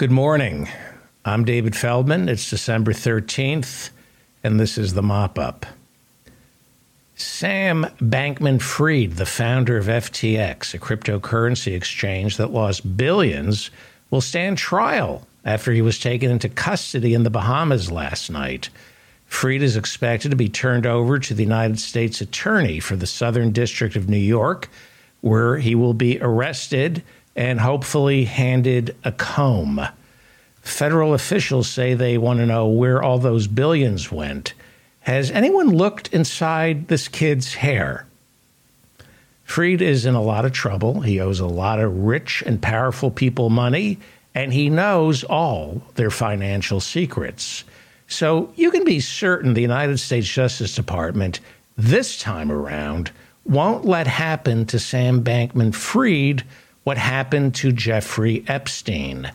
Good morning. I'm David Feldman. It's December 13th, and this is the mop up. Sam Bankman Fried, the founder of FTX, a cryptocurrency exchange that lost billions, will stand trial after he was taken into custody in the Bahamas last night. Fried is expected to be turned over to the United States Attorney for the Southern District of New York, where he will be arrested and hopefully handed a comb. Federal officials say they want to know where all those billions went. Has anyone looked inside this kid's hair? Fried is in a lot of trouble. He owes a lot of rich and powerful people money, and he knows all their financial secrets. So you can be certain the United States Justice Department this time around won't let happen to Sam Bankman Fried what happened to Jeffrey Epstein.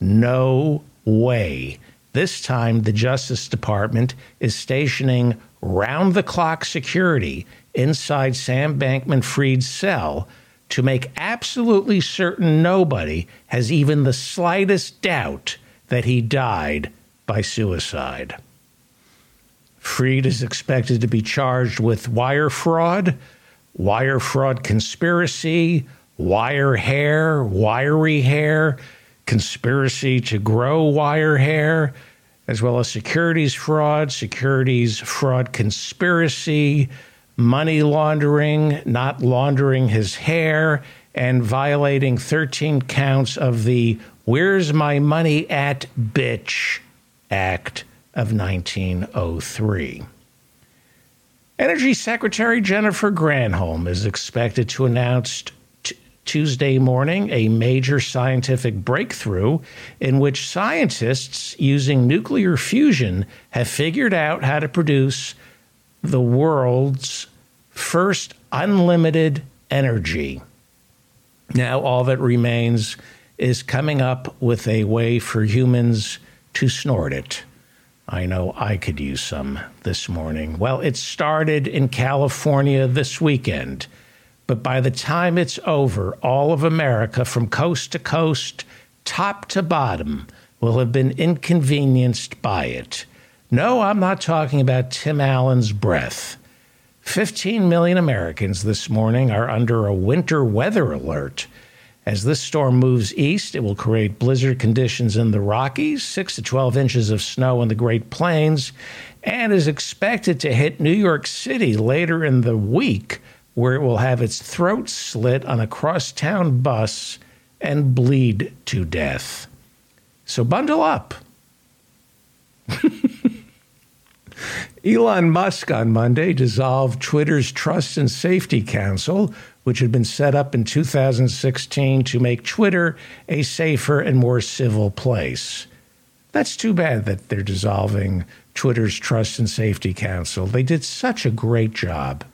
No way. This time, the Justice Department is stationing round the clock security inside Sam Bankman Fried's cell to make absolutely certain nobody has even the slightest doubt that he died by suicide. Fried is expected to be charged with wire fraud, wire fraud conspiracy, wire hair, wiry hair, conspiracy to grow wire hair, as well as securities fraud, securities fraud conspiracy, money laundering, not laundering his hair, and violating 13 counts of the Where's My Money at Bitch Act of 1903. Energy Secretary Jennifer Granholm is expected to announce Tuesday morning a major scientific breakthrough in which scientists using nuclear fusion have figured out how to produce the world's first unlimited energy. Now, all that remains is coming up with a way for humans to snort it. I know I could use some this morning. Well, it started in California this weekend. But by the time it's over, all of America, from coast to coast, top to bottom, will have been inconvenienced by it. No, I'm not talking about Tim Allen's breath. 15 million Americans this morning are under a winter weather alert. As this storm moves east, it will create blizzard conditions in the Rockies, 6 to 12 inches of snow in the Great Plains, and is expected to hit New York City later in the week where it will have its throat slit on a crosstown bus and bleed to death. So bundle up. Elon Musk on Monday dissolved Twitter's Trust and Safety Council, which had been set up in 2016 to make Twitter a safer and more civil place. That's too bad that they're dissolving Twitter's Trust and Safety Council. They did such a great job.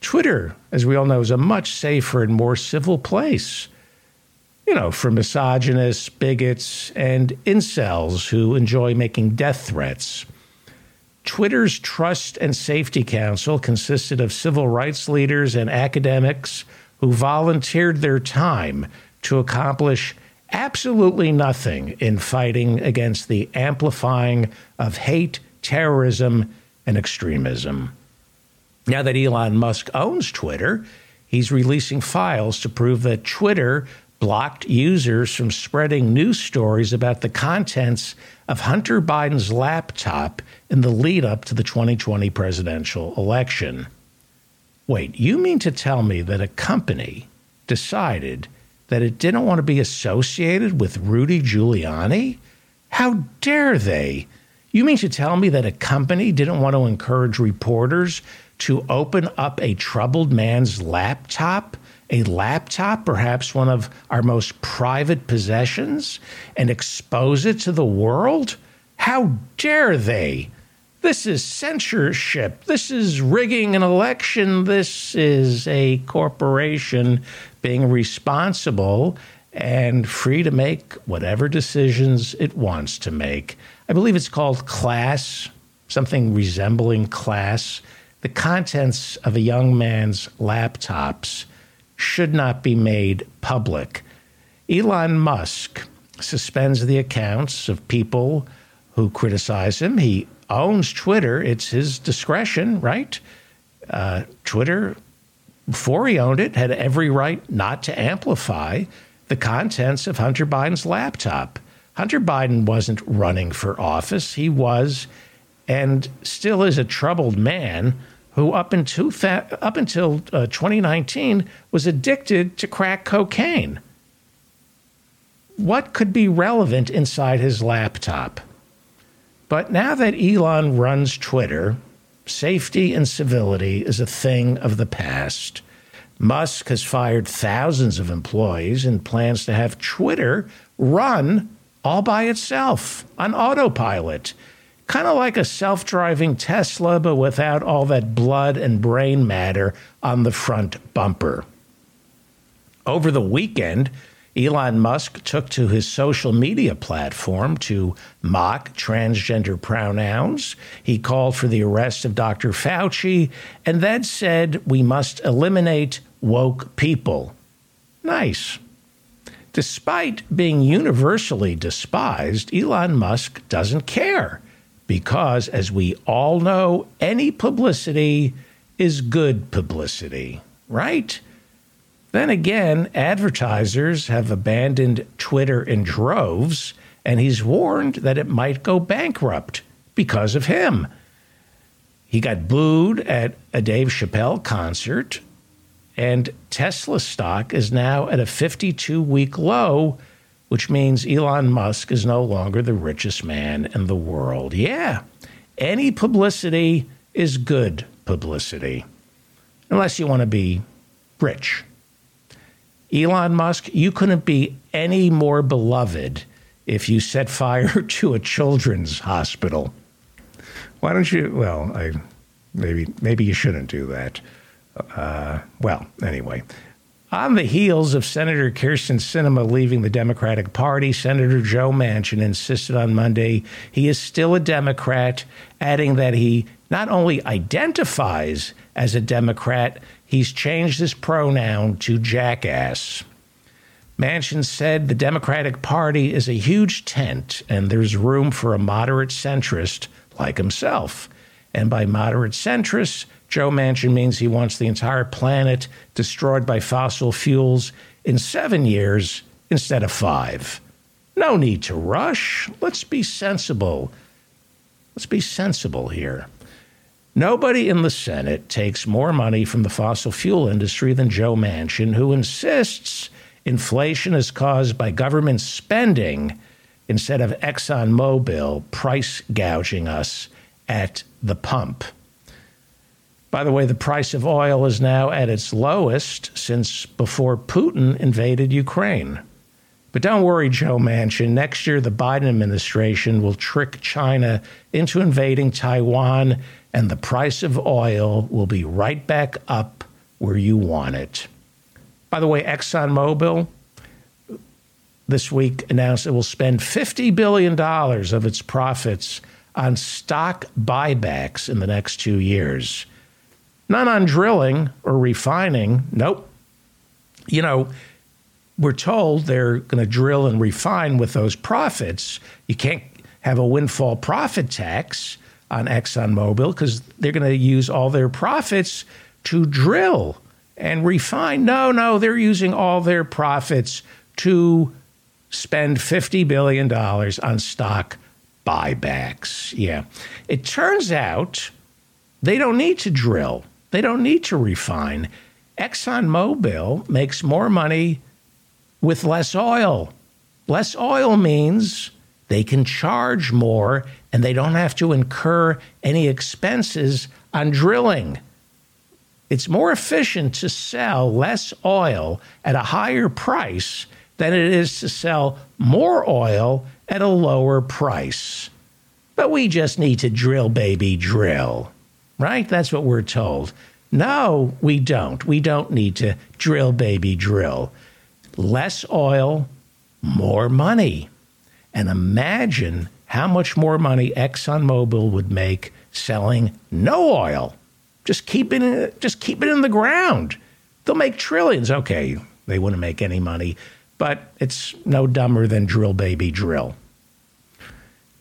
Twitter, as we all know, is a much safer and more civil place. You know, for misogynists, bigots, and incels who enjoy making death threats. Twitter's Trust and Safety Council consisted of civil rights leaders and academics who volunteered their time to accomplish absolutely nothing in fighting against the amplifying of hate, terrorism, and extremism. Now that Elon Musk owns Twitter, he's releasing files to prove that Twitter blocked users from spreading news stories about the contents of Hunter Biden's laptop in the lead up to the 2020 presidential election. Wait, you mean to tell me that a company decided that it didn't want to be associated with Rudy Giuliani? How dare they? You mean to tell me that a company didn't want to encourage reporters to open up a troubled man's laptop, a laptop, perhaps one of our most private possessions, and expose it to the world? How dare they? This is censorship. This is rigging an election. This is a corporation being responsible and free to make whatever decisions it wants to make. I believe it's called class, something resembling class the contents of a young man's laptops should not be made public. Elon Musk suspends the accounts of people who criticize him. He owns Twitter, it's his discretion, right? Uh, Twitter, before he owned it, had every right not to amplify the contents of Hunter Biden's laptop. Hunter Biden wasn't running for office. He was and still is a troubled man who, up, into, up until uh, 2019, was addicted to crack cocaine. What could be relevant inside his laptop? But now that Elon runs Twitter, safety and civility is a thing of the past. Musk has fired thousands of employees and plans to have Twitter run all by itself on autopilot. Kind of like a self driving Tesla, but without all that blood and brain matter on the front bumper. Over the weekend, Elon Musk took to his social media platform to mock transgender pronouns. He called for the arrest of Dr. Fauci and then said we must eliminate woke people. Nice. Despite being universally despised, Elon Musk doesn't care because, as we all know, any publicity is good publicity, right? Then again, advertisers have abandoned Twitter in droves, and he's warned that it might go bankrupt because of him. He got booed at a Dave Chappelle concert, and Tesla stock is now at a 52 week low, which means Elon Musk is no longer the richest man in the world. Yeah, any publicity is good publicity, unless you want to be rich. Elon Musk, you couldn't be any more beloved if you set fire to a children's hospital. Why don't you? Well, I maybe maybe you shouldn't do that. Uh, well, anyway. On the heels of Senator Kyrsten Sinema leaving the Democratic Party, Senator Joe Manchin insisted on Monday he is still a Democrat, adding that he not only identifies as a Democrat, he's changed his pronoun to jackass. Manchin said the Democratic Party is a huge tent and there's room for a moderate centrist like himself. And by moderate centrist, Joe Manchin means he wants the entire planet destroyed by fossil fuels in seven years instead of five. No need to rush. Let's be sensible. Let's be sensible here. Nobody in the Senate takes more money from the fossil fuel industry than Joe Manchin, who insists inflation is caused by government spending instead of ExxonMobil price gouging us at the pump. By the way, the price of oil is now at its lowest since before Putin invaded Ukraine. But don't worry, Joe Manchin. Next year, the Biden administration will trick China into invading Taiwan and the price of oil will be right back up where you want it. By the way, ExxonMobil this week announced it will spend $50 billion of its profits on stock buybacks in the next two years. Not on drilling or refining. Nope. You know, we're told they're going to drill and refine with those profits. You can't have a windfall profit tax on ExxonMobil because they're going to use all their profits to drill and refine. No, no, they're using all their profits to spend $50 billion on stock buybacks. Yeah. It turns out they don't need to drill, they don't need to refine. ExxonMobil makes more money with less oil. Less oil means they can charge more and they don't have to incur any expenses on drilling. It's more efficient to sell less oil at a higher price than it is to sell more oil at a lower price. But we just need to drill, baby, drill. Right? That's what we're told. No, we don't. We don't need to drill, baby, drill. Less oil, more money. And imagine how much more money ExxonMobil would make selling no oil. Just keep it in, just keep it in the ground. They'll make trillions. Okay, they wouldn't make any money but it's no dumber than drill baby drill.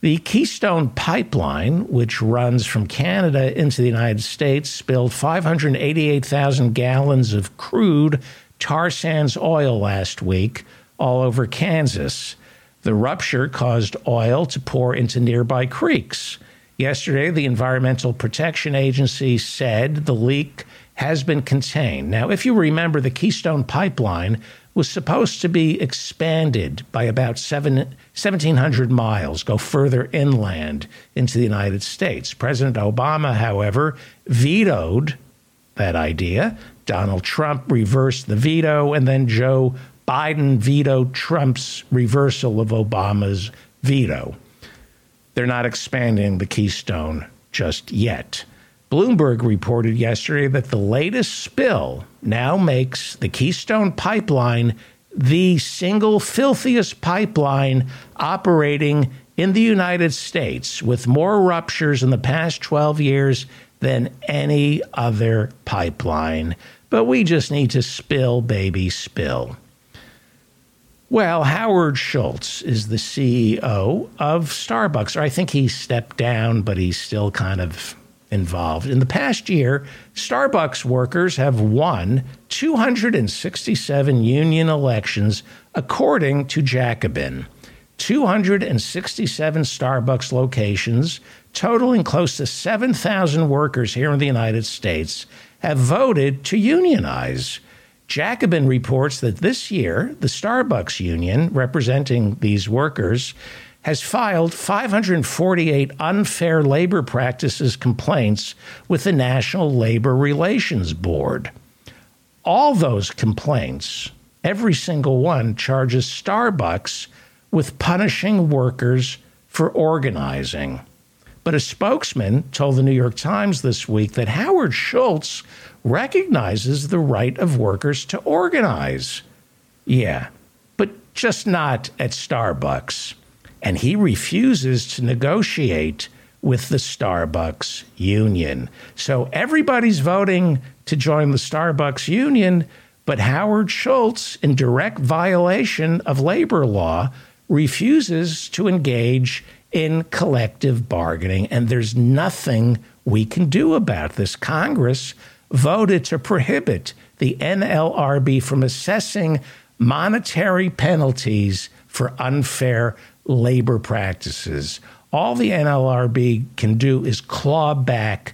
The Keystone Pipeline, which runs from Canada into the United States, spilled 588,000 gallons of crude tar sands oil last week all over Kansas. The rupture caused oil to pour into nearby creeks. Yesterday, the Environmental Protection Agency said the leak has been contained. Now, if you remember, the Keystone Pipeline was supposed to be expanded by about seven, 1,700 miles, go further inland into the United States. President Obama, however, vetoed that idea. Donald Trump reversed the veto, and then Joe Biden vetoed Trump's reversal of Obama's veto. They're not expanding the Keystone just yet. Bloomberg reported yesterday that the latest spill now makes the Keystone Pipeline the single filthiest pipeline operating in the United States, with more ruptures in the past 12 years than any other pipeline. But we just need to spill, baby, spill. Well, Howard Schultz is the CEO of Starbucks, or I think he stepped down, but he's still kind of involved. In the past year, Starbucks workers have won 267 union elections, according to Jacobin. 267 Starbucks locations, totaling close to 7,000 workers here in the United States, have voted to unionize. Jacobin reports that this year, the Starbucks union, representing these workers, has filed 548 unfair labor practices complaints with the National Labor Relations Board. All those complaints, every single one, charges Starbucks with punishing workers for organizing. But a spokesman told the New York Times this week that Howard Schultz recognizes the right of workers to organize. Yeah, but just not at Starbucks and he refuses to negotiate with the Starbucks union. So everybody's voting to join the Starbucks union, but Howard Schultz, in direct violation of labor law, refuses to engage in collective bargaining. And there's nothing we can do about this. Congress voted to prohibit the NLRB from assessing monetary penalties for unfair labor practices. All the NLRB can do is claw back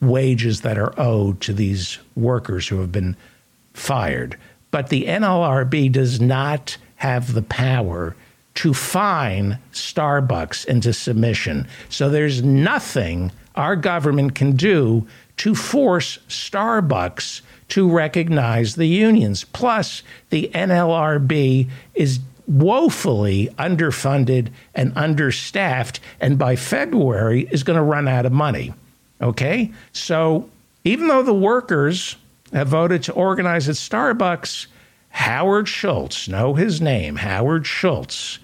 wages that are owed to these workers who have been fired. But the NLRB does not have the power to fine Starbucks into submission. So there's nothing our government can do to force Starbucks to recognize the unions. Plus, the NLRB is woefully underfunded and understaffed, and by February is going to run out of money. Okay? So even though the workers have voted to organize at Starbucks, Howard Schultz, know his name, Howard Schultz,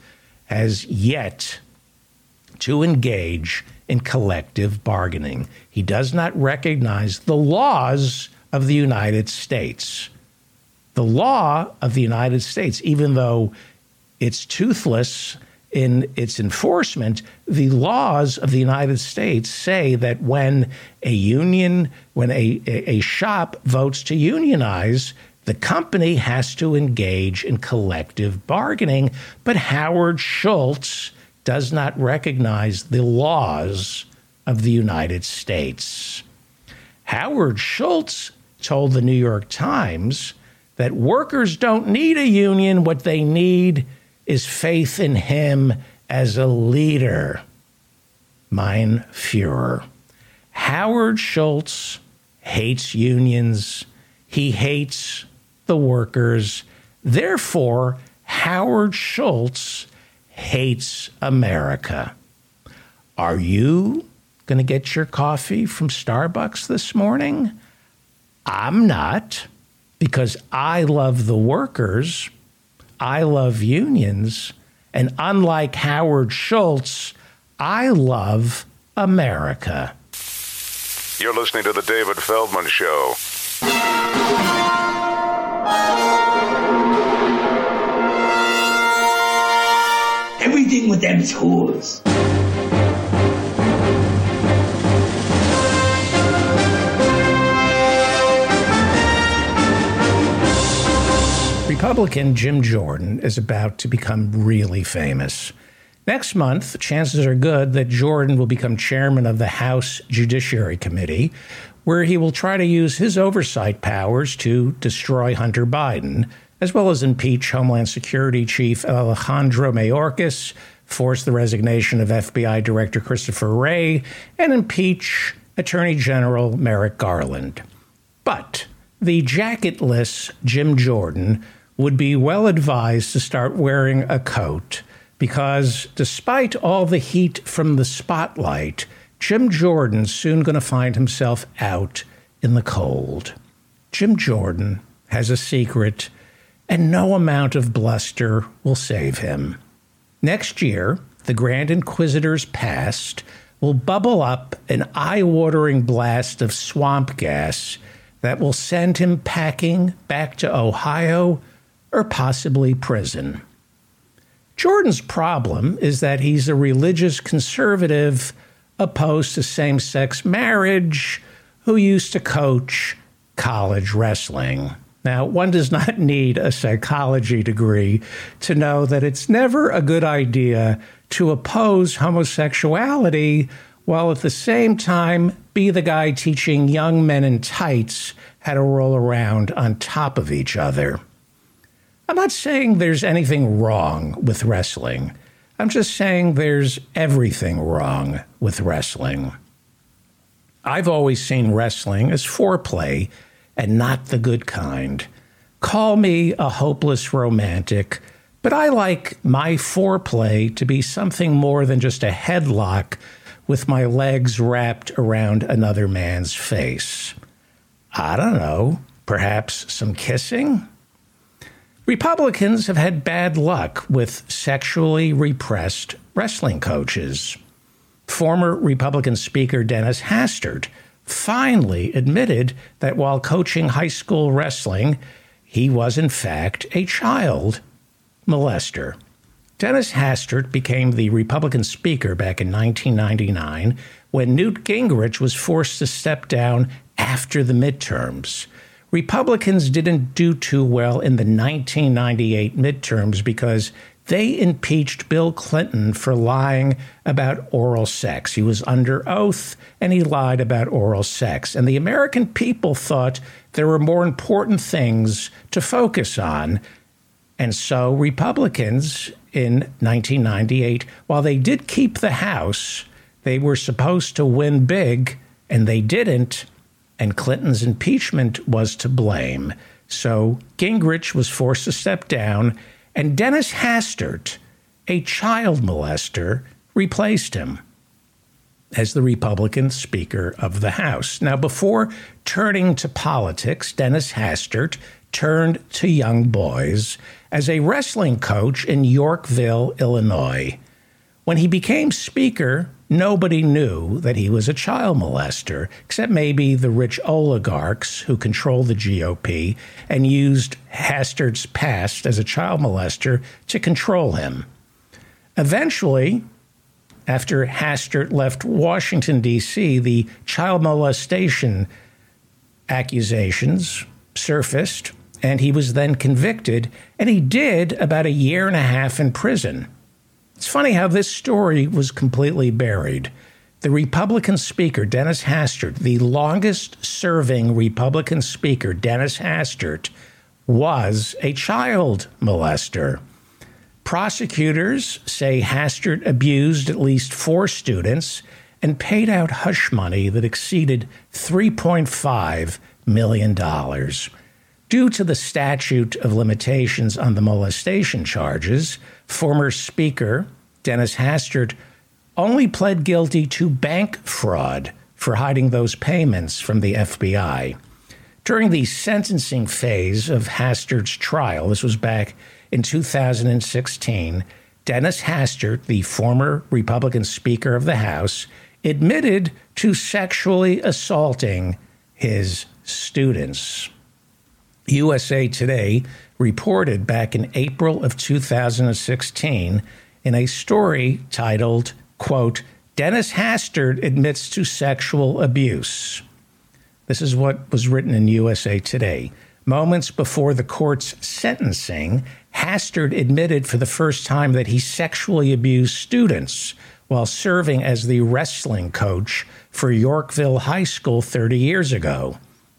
has yet to engage in collective bargaining. He does not recognize the laws of the United States. The law of the United States, even though it's toothless in its enforcement, the laws of the United States say that when a union, when a, a, shop votes to unionize, the company has to engage in collective bargaining. But Howard Schultz does not recognize the laws of the United States. Howard Schultz told the New York Times that workers don't need a union, what they need is faith in him as a leader. Mein Fuhrer. Howard Schultz hates unions. He hates the workers. Therefore, Howard Schultz hates America. Are you going to get your coffee from Starbucks this morning? I'm not because I love the workers I love unions. And unlike Howard Schultz, I love America. You're listening to The David Feldman Show. Everything with them tools. Republican Jim Jordan is about to become really famous. Next month, chances are good that Jordan will become chairman of the House Judiciary Committee, where he will try to use his oversight powers to destroy Hunter Biden, as well as impeach Homeland Security Chief Alejandro Mayorkas, force the resignation of FBI Director Christopher Wray, and impeach Attorney General Merrick Garland. But the jacketless Jim Jordan would be well advised to start wearing a coat because despite all the heat from the spotlight, Jim Jordan's soon going to find himself out in the cold. Jim Jordan has a secret, and no amount of bluster will save him. Next year, the Grand Inquisitor's past will bubble up an eye watering blast of swamp gas that will send him packing back to Ohio or possibly prison. Jordan's problem is that he's a religious conservative opposed to same sex marriage who used to coach college wrestling. Now, one does not need a psychology degree to know that it's never a good idea to oppose homosexuality while at the same time be the guy teaching young men in tights how to roll around on top of each other. I'm not saying there's anything wrong with wrestling. I'm just saying there's everything wrong with wrestling. I've always seen wrestling as foreplay and not the good kind. Call me a hopeless romantic, but I like my foreplay to be something more than just a headlock with my legs wrapped around another man's face. I don't know, perhaps some kissing? Republicans have had bad luck with sexually repressed wrestling coaches. Former Republican Speaker Dennis Hastert finally admitted that while coaching high school wrestling, he was in fact a child molester. Dennis Hastert became the Republican Speaker back in 1999 when Newt Gingrich was forced to step down after the midterms. Republicans didn't do too well in the 1998 midterms because they impeached Bill Clinton for lying about oral sex. He was under oath and he lied about oral sex. And the American people thought there were more important things to focus on. And so Republicans in 1998, while they did keep the House, they were supposed to win big and they didn't and Clinton's impeachment was to blame. So Gingrich was forced to step down, and Dennis Hastert, a child molester, replaced him as the Republican Speaker of the House. Now, before turning to politics, Dennis Hastert turned to young boys as a wrestling coach in Yorkville, Illinois. When he became Speaker, nobody knew that he was a child molester, except maybe the rich oligarchs who control the GOP and used Hastert's past as a child molester to control him. Eventually, after Hastert left Washington, D.C., the child molestation accusations surfaced, and he was then convicted, and he did about a year and a half in prison. It's funny how this story was completely buried. The Republican Speaker, Dennis Hastert, the longest serving Republican Speaker, Dennis Hastert, was a child molester. Prosecutors say Hastert abused at least four students and paid out hush money that exceeded $3.5 million. Due to the statute of limitations on the molestation charges, former Speaker Dennis Hastert only pled guilty to bank fraud for hiding those payments from the FBI. During the sentencing phase of Hastert's trial, this was back in 2016, Dennis Hastert, the former Republican Speaker of the House, admitted to sexually assaulting his students. USA Today reported back in April of 2016 in a story titled, quote, Dennis Hastert admits to sexual abuse. This is what was written in USA Today. Moments before the court's sentencing, Hastert admitted for the first time that he sexually abused students while serving as the wrestling coach for Yorkville High School 30 years ago.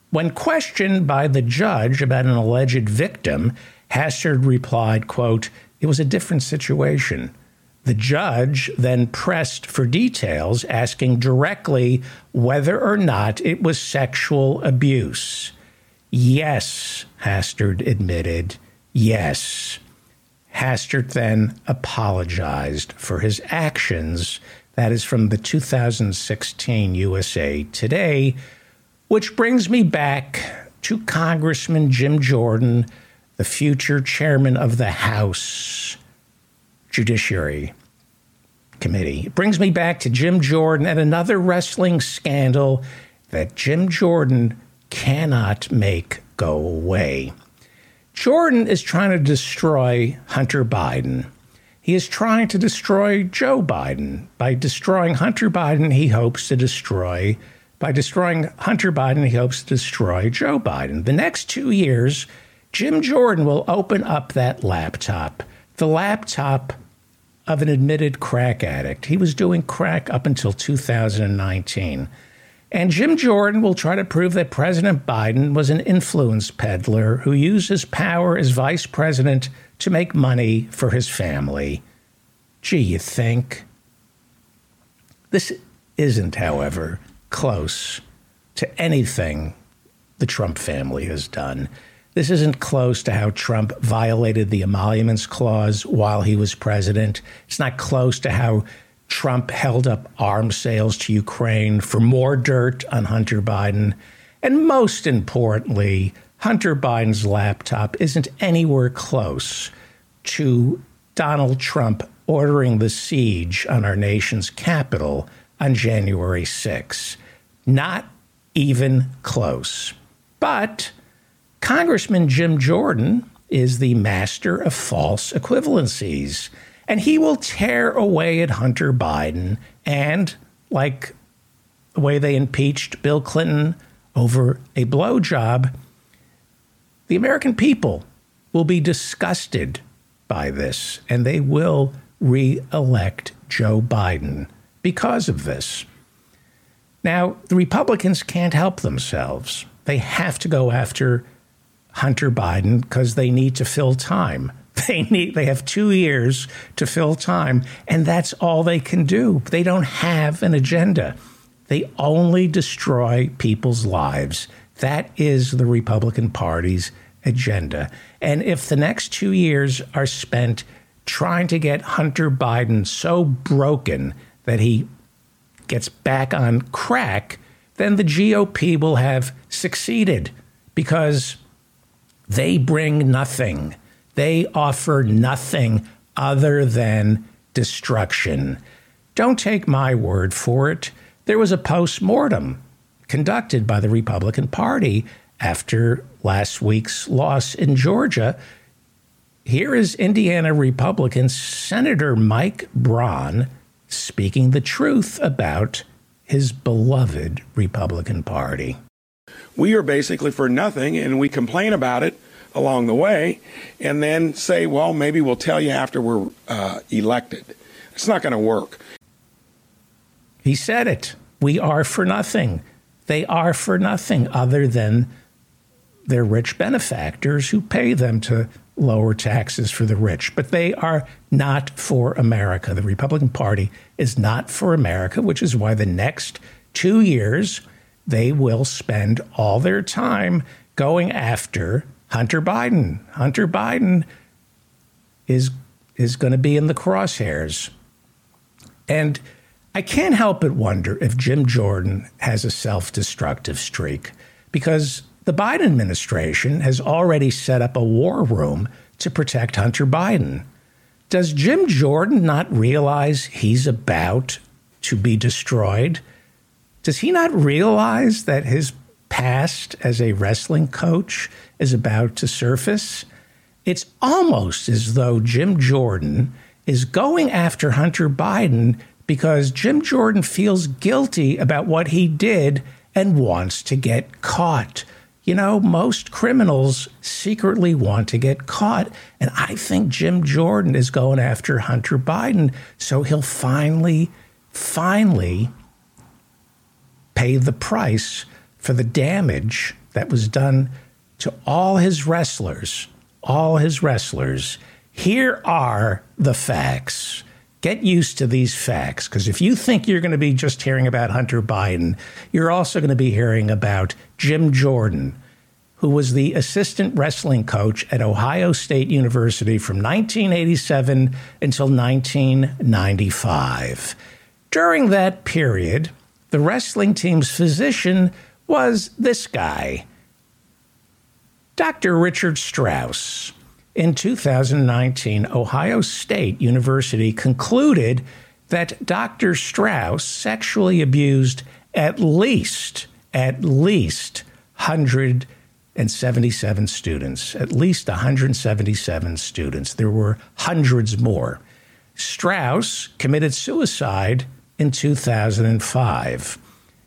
When questioned by the judge about an alleged victim, Hastert replied, quote, It was a different situation. The judge then pressed for details, asking directly whether or not it was sexual abuse. Yes, Hastert admitted. Yes. Hastert then apologized for his actions. That is from the 2016 USA Today, which brings me back to Congressman Jim Jordan, the future chairman of the House Judiciary Committee. It brings me back to Jim Jordan and another wrestling scandal that Jim Jordan cannot make go away. Jordan is trying to destroy Hunter Biden. He is trying to destroy Joe Biden. By destroying Hunter Biden, he hopes to destroy, by destroying Hunter Biden, he hopes to destroy Joe Biden. The next two years, Jim Jordan will open up that laptop, the laptop of an admitted crack addict. He was doing crack up until 2019. And Jim Jordan will try to prove that President Biden was an influence peddler who used his power as vice president to make money for his family. Gee, you think? This isn't, however, close to anything the Trump family has done. This isn't close to how Trump violated the emoluments clause while he was president. It's not close to how Trump held up arms sales to Ukraine for more dirt on Hunter Biden. And most importantly, Hunter Biden's laptop isn't anywhere close to Donald Trump ordering the siege on our nation's capital on January 6. Not even close. But Congressman Jim Jordan is the master of false equivalencies and he will tear away at Hunter Biden. And like the way they impeached Bill Clinton over a blowjob, the American people will be disgusted by this, and they will re elect Joe Biden because of this. Now, the Republicans can't help themselves. They have to go after Hunter Biden because they need to fill time. They need they have 2 years to fill time and that's all they can do. They don't have an agenda. They only destroy people's lives. That is the Republican Party's agenda. And if the next 2 years are spent trying to get Hunter Biden so broken that he gets back on crack, then the GOP will have succeeded because they bring nothing they offer nothing other than destruction. Don't take my word for it. There was a post mortem conducted by the Republican Party after last week's loss in Georgia. Here is Indiana Republican Senator Mike Braun speaking the truth about his beloved Republican Party. We are basically for nothing, and we complain about it along the way, and then say, well, maybe we'll tell you after we're uh, elected. It's not going to work. He said it. We are for nothing. They are for nothing other than their rich benefactors who pay them to lower taxes for the rich. But they are not for America. The Republican Party is not for America, which is why the next two years they will spend all their time going after Hunter Biden. Hunter Biden is is going to be in the crosshairs. And I can't help but wonder if Jim Jordan has a self-destructive streak because the Biden administration has already set up a war room to protect Hunter Biden. Does Jim Jordan not realize he's about to be destroyed? Does he not realize that his past as a wrestling coach is about to surface, it's almost as though Jim Jordan is going after Hunter Biden because Jim Jordan feels guilty about what he did and wants to get caught. You know, most criminals secretly want to get caught. And I think Jim Jordan is going after Hunter Biden. So he'll finally, finally pay the price for the damage that was done to all his wrestlers. All his wrestlers. Here are the facts. Get used to these facts because if you think you're going to be just hearing about Hunter Biden, you're also going to be hearing about Jim Jordan, who was the assistant wrestling coach at Ohio State University from 1987 until 1995. During that period, the wrestling team's physician was this guy, Dr. Richard Strauss. In 2019, Ohio State University concluded that Dr. Strauss sexually abused at least, at least 177 students, at least 177 students. There were hundreds more. Strauss committed suicide in 2005.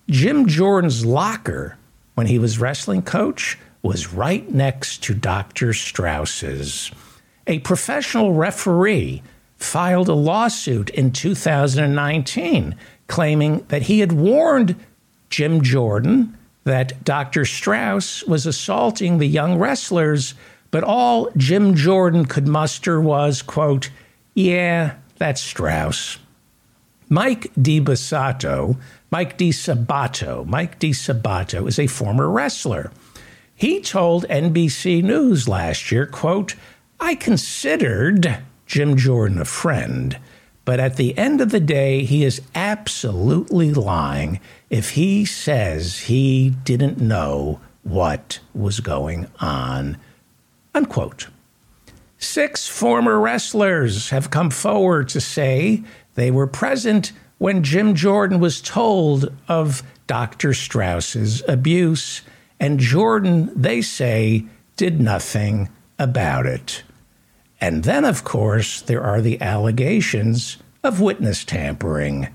Jim Jordan's locker, when he was wrestling coach, was right next to Dr. Strauss's. A professional referee filed a lawsuit in 2019 claiming that he had warned Jim Jordan that Dr. Strauss was assaulting the young wrestlers, but all Jim Jordan could muster was, quote, yeah, that's Strauss. Mike DiBasato, Mike DiSabato, Mike DiSabato is a former wrestler. He told NBC News last year, quote, I considered Jim Jordan a friend, but at the end of the day, he is absolutely lying if he says he didn't know what was going on. Unquote. Six former wrestlers have come forward to say they were present when Jim Jordan was told of Dr. Strauss's abuse, and Jordan, they say, did nothing about it. And then, of course, there are the allegations of witness tampering.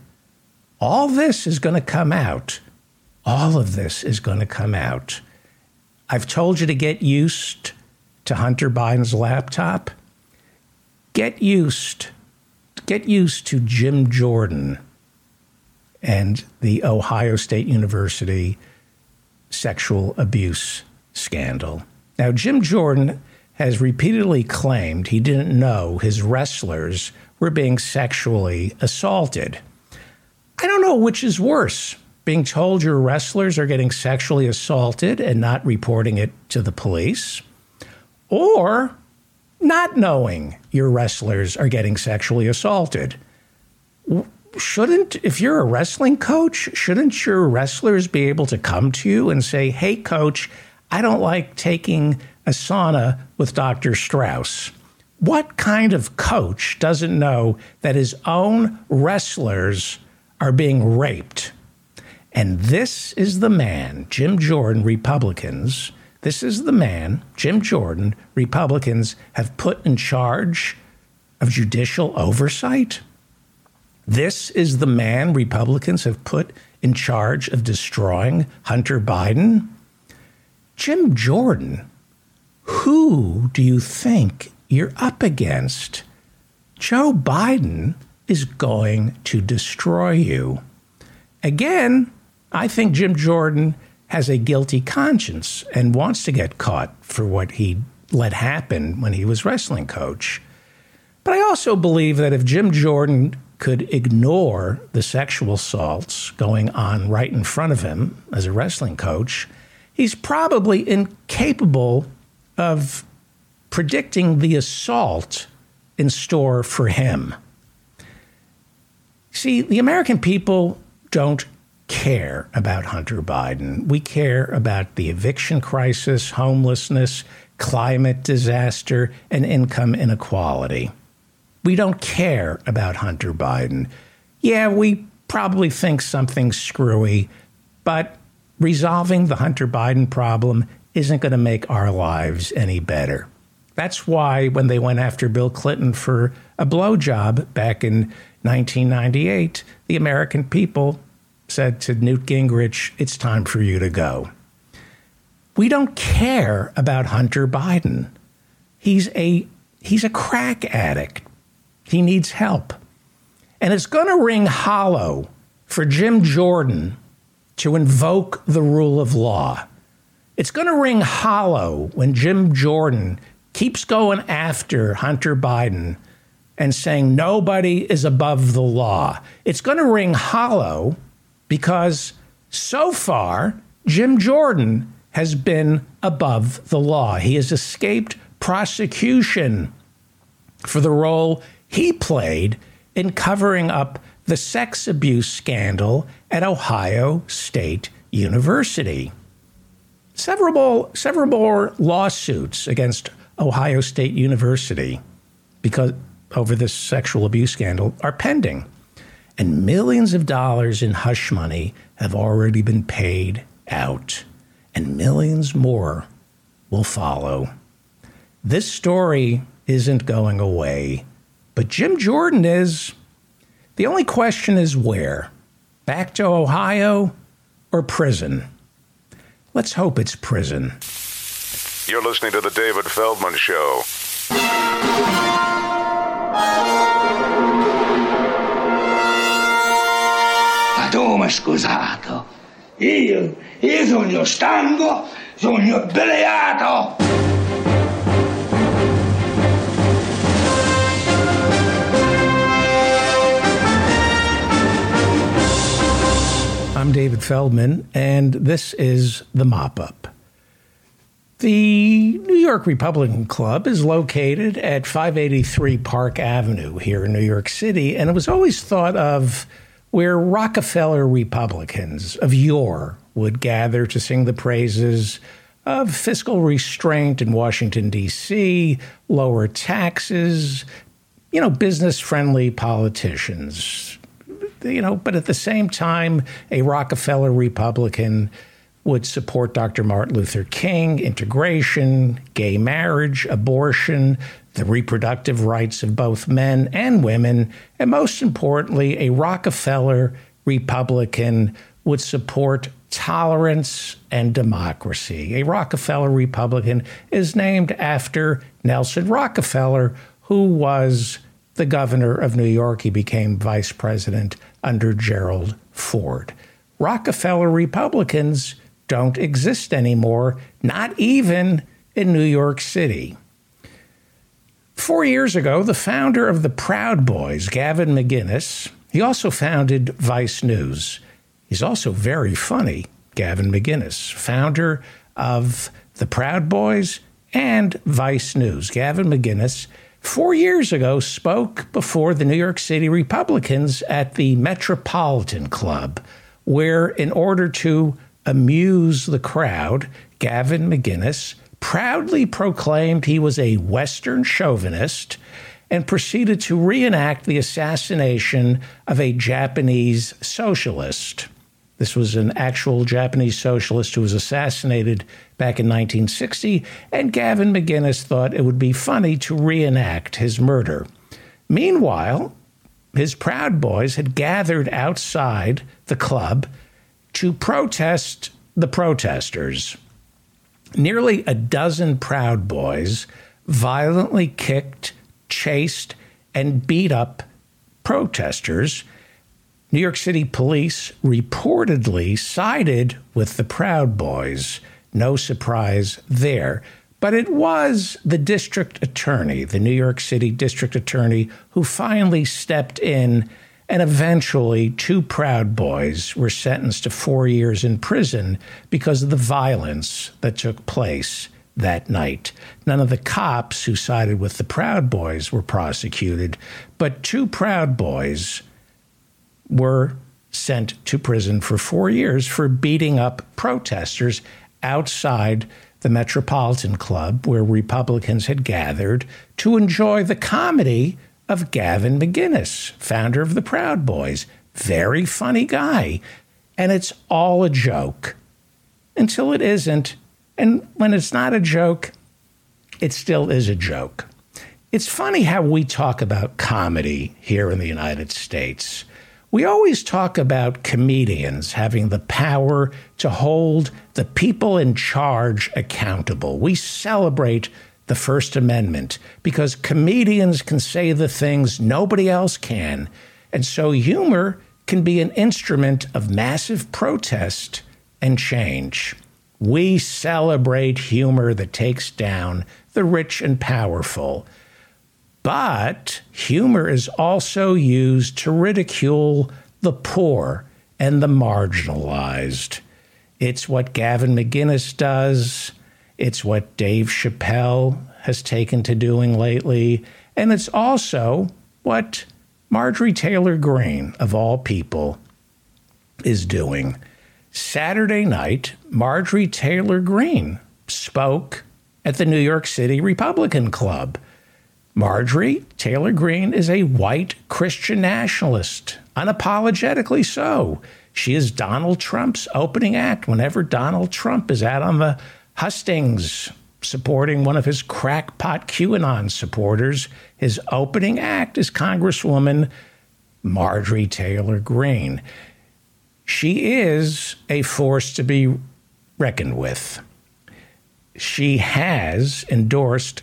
All this is going to come out. All of this is going to come out. I've told you to get used to Hunter Biden's laptop. Get used. Get used to Jim Jordan and the Ohio State University sexual abuse scandal. Now, Jim Jordan has repeatedly claimed he didn't know his wrestlers were being sexually assaulted. I don't know which is worse being told your wrestlers are getting sexually assaulted and not reporting it to the police, or not knowing your wrestlers are getting sexually assaulted shouldn't, if you're a wrestling coach, shouldn't your wrestlers be able to come to you and say, hey, coach, I don't like taking a sauna with Dr. Strauss? What kind of coach doesn't know that his own wrestlers are being raped? And this is the man, Jim Jordan, Republicans. This is the man, Jim Jordan, Republicans have put in charge of judicial oversight. This is the man Republicans have put in charge of destroying Hunter Biden. Jim Jordan, who do you think you're up against? Joe Biden is going to destroy you. Again, I think Jim Jordan has a guilty conscience and wants to get caught for what he let happen when he was wrestling coach. But I also believe that if Jim Jordan could ignore the sexual assaults going on right in front of him as a wrestling coach, he's probably incapable of predicting the assault in store for him. See, the American people don't care about Hunter Biden. We care about the eviction crisis, homelessness, climate disaster, and income inequality. We don't care about Hunter Biden. Yeah, we probably think something's screwy, but resolving the Hunter Biden problem isn't going to make our lives any better. That's why when they went after Bill Clinton for a blowjob back in 1998, the American people said to Newt Gingrich, It's time for you to go. We don't care about Hunter Biden. He's a, he's a crack addict. He needs help. And it's going to ring hollow for Jim Jordan to invoke the rule of law. It's going to ring hollow when Jim Jordan keeps going after Hunter Biden and saying nobody is above the law. It's going to ring hollow because so far, Jim Jordan has been above the law. He has escaped prosecution for the role he played in covering up the sex abuse scandal at Ohio State University. Several more, several more lawsuits against Ohio State University because over this sexual abuse scandal are pending. And millions of dollars in hush money have already been paid out, and millions more will follow. This story isn't going away, but Jim Jordan is. The only question is where? Back to Ohio or prison? Let's hope it's prison. You're listening to The David Feldman Show. Ma tu scusato. Io, io sono stanco, sono obbeliato. I'm David Feldman, and this is the mop up. The New York Republican Club is located at 583 Park Avenue here in New York City, and it was always thought of where Rockefeller Republicans of yore would gather to sing the praises of fiscal restraint in Washington, D.C., lower taxes, you know, business friendly politicians. You know, but at the same time, a Rockefeller Republican would support Dr. Martin Luther King, integration, gay marriage, abortion, the reproductive rights of both men and women, and most importantly, a Rockefeller Republican would support tolerance and democracy. A Rockefeller Republican is named after Nelson Rockefeller, who was the governor of New York. He became vice president under Gerald Ford. Rockefeller Republicans don't exist anymore, not even in New York City. Four years ago, the founder of the Proud Boys, Gavin McInnes, he also founded Vice News. He's also very funny, Gavin McInnes, founder of the Proud Boys and Vice News. Gavin McInnes, four years ago, spoke before the New York City Republicans at the Metropolitan Club, where, in order to amuse the crowd, Gavin McInnes proudly proclaimed he was a Western chauvinist and proceeded to reenact the assassination of a Japanese socialist. This was an actual Japanese socialist who was assassinated back in 1960, and Gavin McInnes thought it would be funny to reenact his murder. Meanwhile, his Proud Boys had gathered outside the club to protest the protesters. Nearly a dozen Proud Boys violently kicked, chased, and beat up protesters. New York City police reportedly sided with the Proud Boys. No surprise there. But it was the district attorney, the New York City district attorney, who finally stepped in and eventually, two Proud Boys were sentenced to four years in prison because of the violence that took place that night. None of the cops who sided with the Proud Boys were prosecuted, but two Proud Boys were sent to prison for four years for beating up protesters outside the Metropolitan Club, where Republicans had gathered to enjoy the comedy of Gavin McInnes, founder of the Proud Boys. Very funny guy. And it's all a joke until it isn't. And when it's not a joke, it still is a joke. It's funny how we talk about comedy here in the United States. We always talk about comedians having the power to hold the people in charge accountable. We celebrate the First Amendment because comedians can say the things nobody else can. And so humor can be an instrument of massive protest and change. We celebrate humor that takes down the rich and powerful. But humor is also used to ridicule the poor and the marginalized. It's what Gavin McInnes does. It's what Dave Chappelle has taken to doing lately. And it's also what Marjorie Taylor Greene, of all people, is doing. Saturday night, Marjorie Taylor Greene spoke at the New York City Republican Club. Marjorie Taylor Greene is a white Christian nationalist, unapologetically so. She is Donald Trump's opening act whenever Donald Trump is out on the hustings supporting one of his crackpot QAnon supporters. His opening act is Congresswoman Marjorie Taylor Greene she is a force to be reckoned with. She has endorsed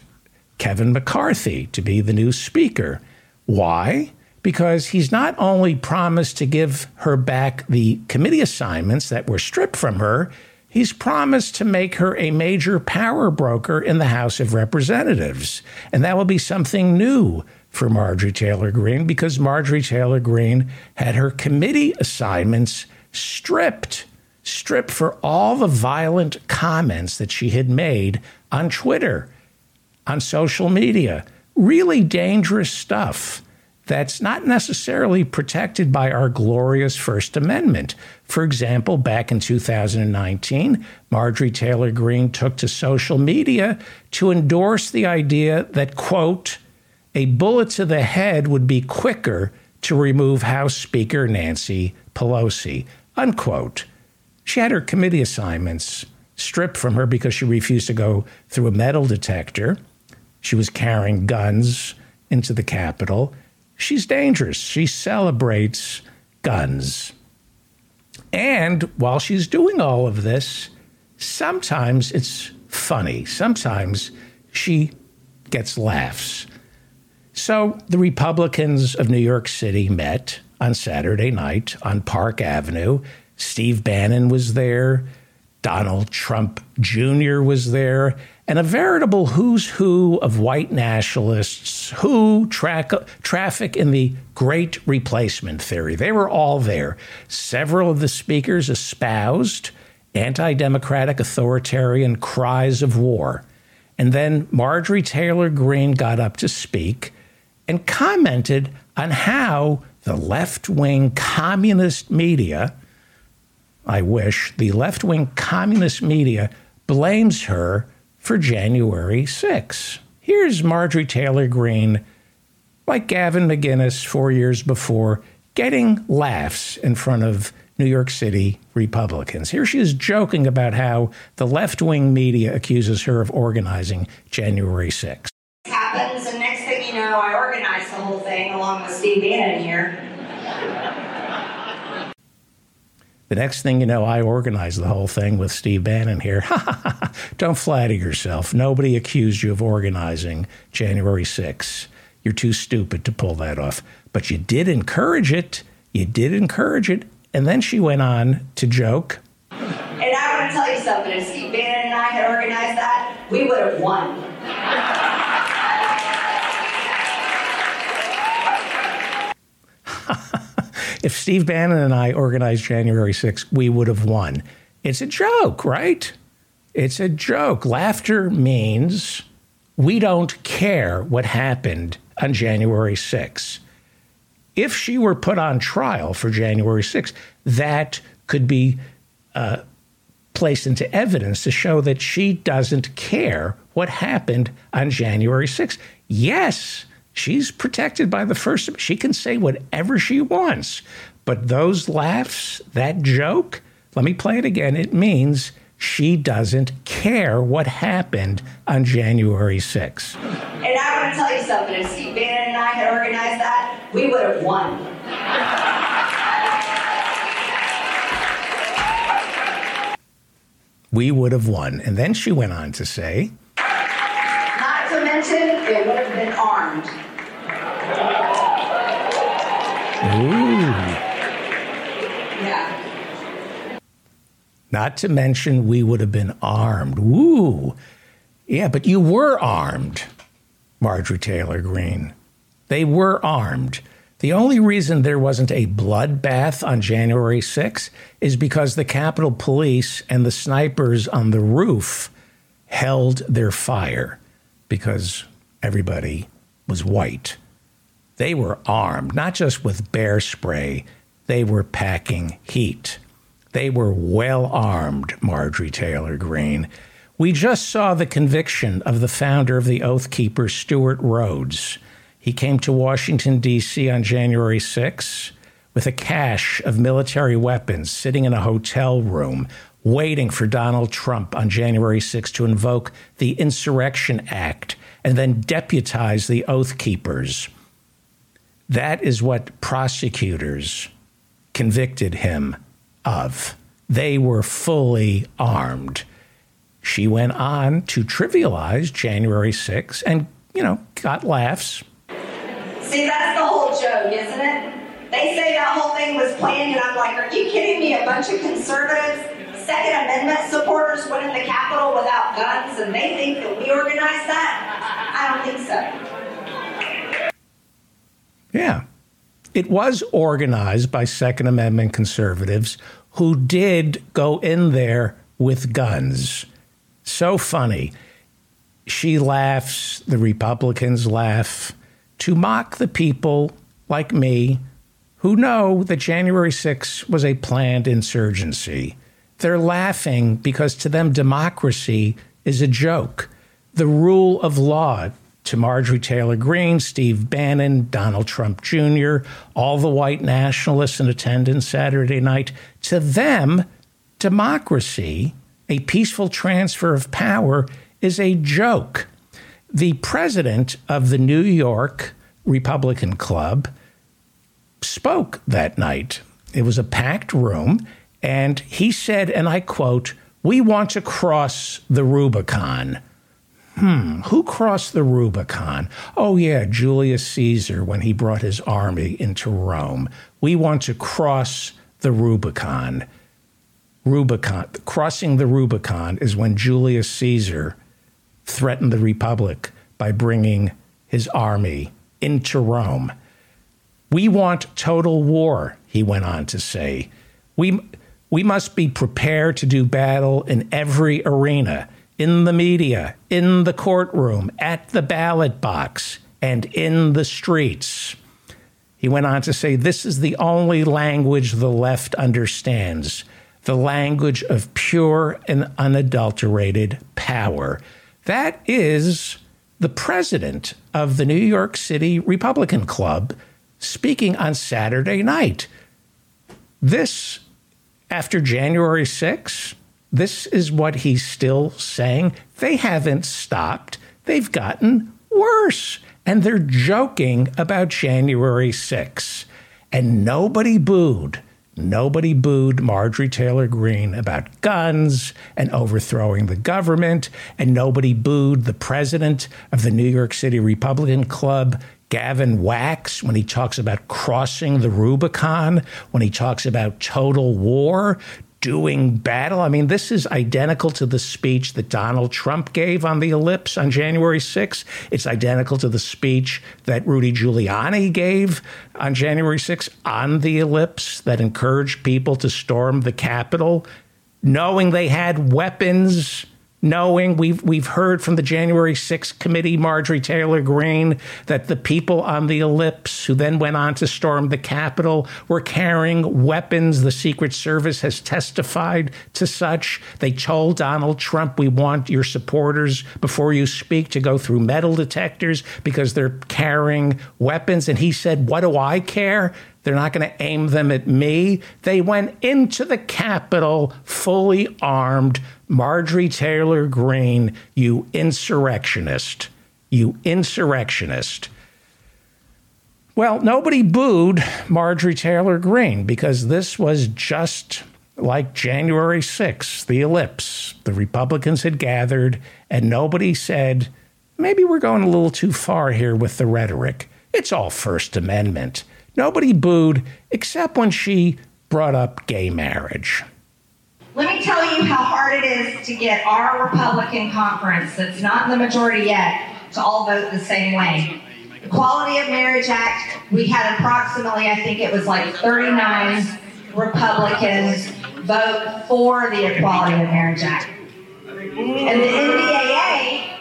Kevin McCarthy to be the new speaker. Why? Because he's not only promised to give her back the committee assignments that were stripped from her, he's promised to make her a major power broker in the House of Representatives. And that will be something new for Marjorie Taylor Greene because Marjorie Taylor Greene had her committee assignments stripped, stripped for all the violent comments that she had made on Twitter, on social media. Really dangerous stuff that's not necessarily protected by our glorious First Amendment. For example, back in 2019, Marjorie Taylor Greene took to social media to endorse the idea that, quote, a bullet to the head would be quicker to remove House Speaker Nancy Pelosi, unquote. She had her committee assignments stripped from her because she refused to go through a metal detector. She was carrying guns into the Capitol. She's dangerous. She celebrates guns. And while she's doing all of this, sometimes it's funny. Sometimes she gets laughs. So the Republicans of New York City met on Saturday night on Park Avenue. Steve Bannon was there. Donald Trump Jr. was there, and a veritable who's who of white nationalists who track, traffic in the great replacement theory. They were all there. Several of the speakers espoused anti democratic authoritarian cries of war. And then Marjorie Taylor Greene got up to speak and commented on how the left wing communist media, I wish, the left wing communist media blames her for January 6. Here's Marjorie Taylor Greene, like Gavin McInnes four years before, getting laughs in front of New York City Republicans. Here she is joking about how the left wing media accuses her of organizing January 6 happens, and next thing you know, I organized the whole thing along with Steve Bannon here. The next thing you know, I organized the whole thing with Steve Bannon here. Don't flatter yourself. Nobody accused you of organizing January 6th. You're too stupid to pull that off. But you did encourage it. You did encourage it. And then she went on to joke. And I want to tell you something. If Steve Bannon and I had organized that, we would have won. If Steve Bannon and I organized January 6th, we would have won. It's a joke, right? It's a joke. Laughter means we don't care what happened on January 6th. If she were put on trial for January 6th, that could be uh, placed into evidence to show that she doesn't care what happened on January 6th. Yes, She's protected by the First. She can say whatever she wants. But those laughs, that joke, let me play it again. It means She doesn't care what happened on January 6th. And I want to tell you something. If Steve Bannon and I had organized that, we would have won. We would have won. And then she went on to say, Not to mention, it would have been armed. Ooh. Yeah. Not to mention, we would have been armed. Woo. Yeah, but you were armed, Marjorie Taylor Greene. They were armed. The only reason there wasn't a bloodbath on January 6th is because the Capitol Police and the snipers on the roof held their fire because everybody was white. They were armed, not just with bear spray, they were packing heat. They were well armed, Marjorie Taylor Greene. We just saw the conviction of the founder of the Oath Keepers, Stewart Rhodes. He came to Washington, D.C. on January 6 with a cache of military weapons sitting in a hotel room, waiting for Donald Trump on January 6 to invoke the Insurrection Act and then deputize the Oath Keepers. That is what prosecutors convicted him of. They were fully armed. She went on to trivialize January 6 and, you know, got laughs. See, that's the whole joke, isn't it? They say that whole thing was planned, and I'm like, are you kidding me? A bunch of conservatives, Second Amendment supporters went in the Capitol without guns, and they think that we organized that? I don't think so. Yeah. It was organized by Second Amendment conservatives who did go in there with guns. So funny. She laughs, the Republicans laugh to mock the people like me who know that January 6 was a planned insurgency. They're laughing because to them, democracy is a joke. The rule of law to Marjorie Taylor Greene, Steve Bannon, Donald Trump Jr., all the white nationalists in attendance Saturday night, to them, democracy, a peaceful transfer of power, is a joke. The president of the New York Republican Club spoke that night. It was a packed room, and he said, and I quote, We want to cross the Rubicon. Hmm, who crossed the Rubicon? Oh, yeah, Julius Caesar when he brought his army into Rome. We want to cross the Rubicon. Rubicon, crossing the Rubicon is when Julius Caesar threatened the Republic by bringing his army into Rome. We want total war, he went on to say. We, we must be prepared to do battle in every arena in the media, in the courtroom, at the ballot box, and in the streets. He went on to say, This is the only language the left understands the language of pure and unadulterated power. That is the president of the New York City Republican Club speaking on Saturday night. This, after January 6th, this is what he's still saying. They haven't stopped, they've gotten worse. And they're joking about January 6th. And nobody booed. Nobody booed Marjorie Taylor Greene about guns and overthrowing the government. And nobody booed the president of the New York City Republican Club, Gavin Wax, when he talks about crossing the Rubicon, when he talks about total war doing battle. I mean, this is identical to the speech that Donald Trump gave on the ellipse on January 6th. It's identical to the speech that Rudy Giuliani gave on January 6th on the ellipse that encouraged people to storm the Capitol, knowing they had weapons knowing we've we've heard from the January 6th committee, Marjorie Taylor Greene, that the people on the ellipse who then went on to storm the Capitol were carrying weapons. The Secret Service has testified to such. They told Donald Trump, "We want your supporters before you speak to go through metal detectors because they're carrying weapons." And he said, "What do I care?" They're not going to aim them at me. They went into the Capitol fully armed. Marjorie Taylor Greene, you insurrectionist. You insurrectionist. Well, nobody booed Marjorie Taylor Greene because this was just like January 6th, the ellipse. The Republicans had gathered, and nobody said, maybe we're going a little too far here with the rhetoric. It's all First Amendment. Nobody booed except when she brought up gay marriage. Let me tell you how hard it is to get our Republican conference, that's not in the majority yet, to all vote the same way. The Equality of Marriage Act, we had approximately, I think it was like 39 Republicans vote for the Equality of Marriage Act. And the NDAA.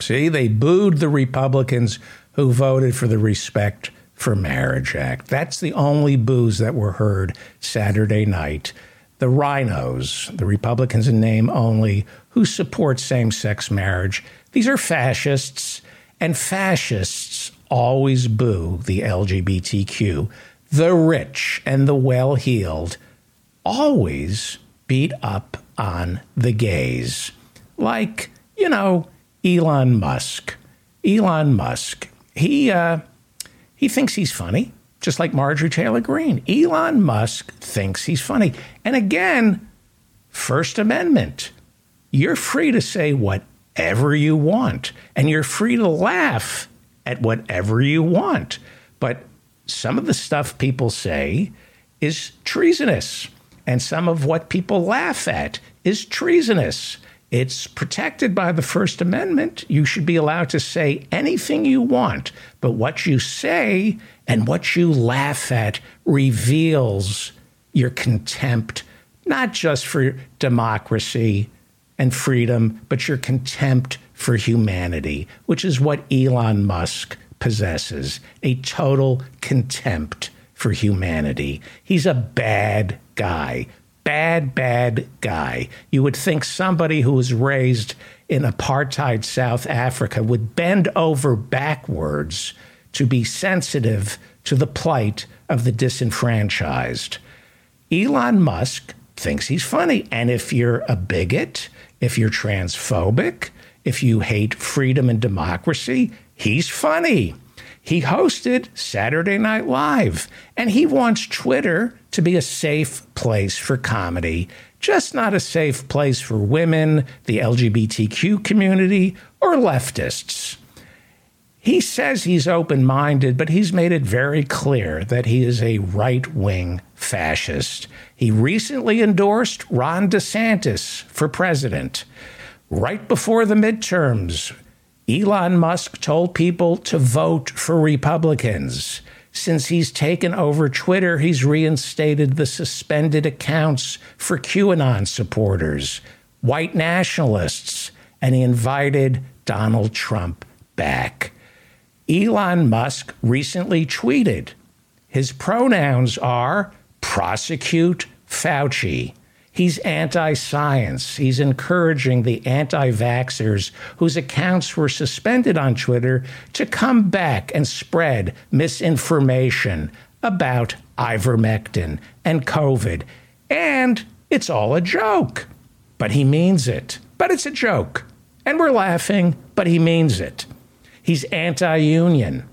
See, they booed the Republicans who voted for the Respect for Marriage Act. That's the only boos that were heard Saturday night. The RINOs, the Republicans in name only, who support same sex marriage, these are fascists, and fascists always boo the LGBTQ. The rich and the well heeled always beat up on the gays. Like, you know, Elon Musk. Elon Musk. He, uh, he thinks he's funny, just like Marjorie Taylor Greene. Elon Musk thinks he's funny. And again, First Amendment. You're free to say whatever you want, and you're free to laugh at whatever you want. But some of the stuff people say is treasonous. And some of what people laugh at is treasonous. It's protected by the First Amendment. You should be allowed to say anything you want, but what you say and what you laugh at reveals your contempt, not just for democracy and freedom, but your contempt for humanity, which is what Elon Musk possesses a total contempt for humanity. He's a bad guy. Bad, bad guy. You would think somebody who was raised in apartheid South Africa would bend over backwards to be sensitive to the plight of the disenfranchised. Elon Musk thinks he's funny. And if you're a bigot, if you're transphobic, if you hate freedom and democracy, he's funny. He hosted Saturday Night Live, and he wants Twitter to be a safe place for comedy, just not a safe place for women, the LGBTQ community, or leftists. He says he's open minded, but he's made it very clear that he is a right wing fascist. He recently endorsed Ron DeSantis for president. Right before the midterms, Elon Musk told people to vote for Republicans. Since he's taken over Twitter, he's reinstated the suspended accounts for QAnon supporters, white nationalists, and he invited Donald Trump back. Elon Musk recently tweeted his pronouns are prosecute Fauci. He's anti science. He's encouraging the anti vaxxers whose accounts were suspended on Twitter to come back and spread misinformation about ivermectin and COVID. And it's all a joke. But he means it. But it's a joke. And we're laughing, but he means it. He's anti union.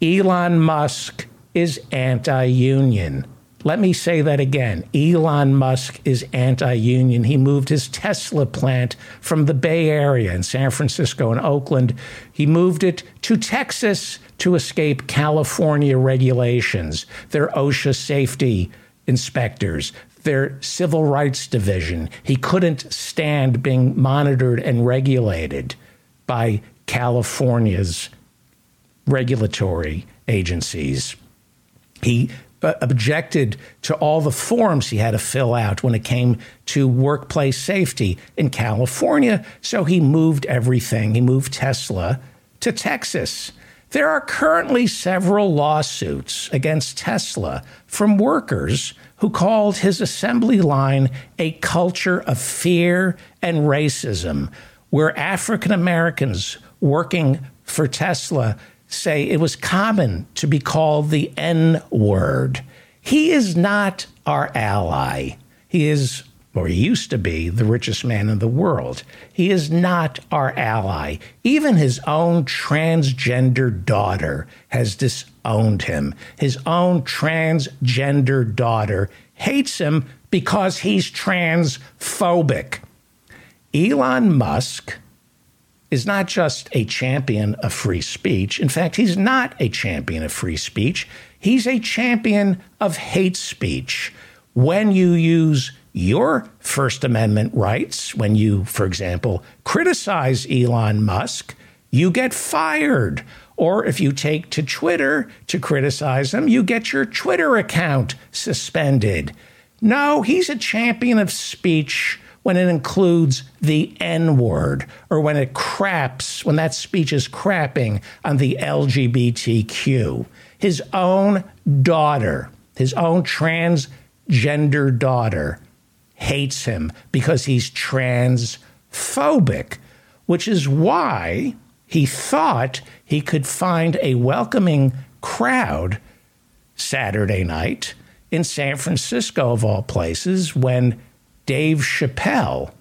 Elon Musk is anti union. Let me say that again. Elon Musk is anti union. He moved his Tesla plant from the Bay Area in San Francisco and Oakland. He moved it to Texas to escape California regulations, their OSHA safety inspectors, their civil rights division. He couldn't stand being monitored and regulated by California's regulatory agencies. He objected to all the forms he had to fill out when it came to workplace safety in California. So he moved everything. He moved Tesla to Texas. There are currently several lawsuits against Tesla from workers who called his assembly line a culture of fear and racism, where African Americans working for Tesla say it was common to be called the N word. He is not our ally. He is, or he used to be, the richest man in the world. He is not our ally. Even his own transgender daughter has disowned him. His own transgender daughter hates him because he's transphobic. Elon Musk is not just a champion of free speech. In fact, he's not a champion of free speech. He's a champion of hate speech. When you use your First Amendment rights, when you, for example, criticize Elon Musk, you get fired. Or if you take to Twitter to criticize him, you get your Twitter account suspended. No, he's a champion of speech when it includes the N word or when it craps, when that speech is crapping on the LGBTQ. His own daughter, his own transgender daughter, hates him because he's transphobic, which is why he thought he could find a welcoming crowd Saturday night in San Francisco, of all places, when Dave Chappelle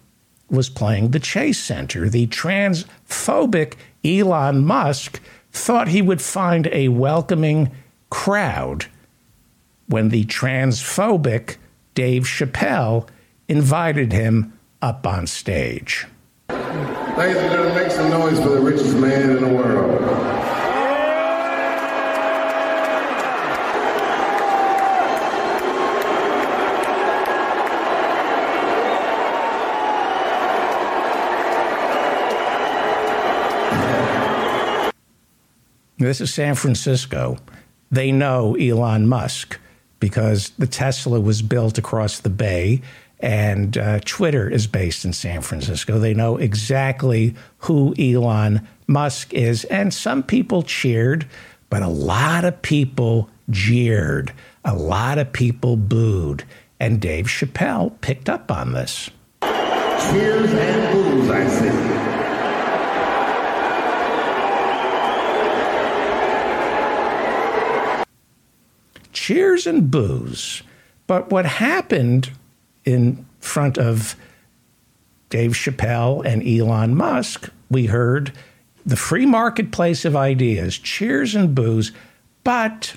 was playing the Chase Center. The transphobic Elon Musk thought he would find a welcoming crowd when the transphobic Dave Chappelle invited him up on stage. Ladies and gentlemen, make some noise for the richest man in the world. This is San Francisco. They know Elon Musk because the Tesla was built across the bay and uh, Twitter is based in San Francisco. They know exactly who Elon Musk is. And some people cheered, but a lot of people jeered. A lot of people booed. And Dave Chappelle picked up on this. Cheers and boos, I see. Cheers and boos. But what happened in front of Dave Chappelle and Elon Musk, we heard the free marketplace of ideas, cheers and boos, but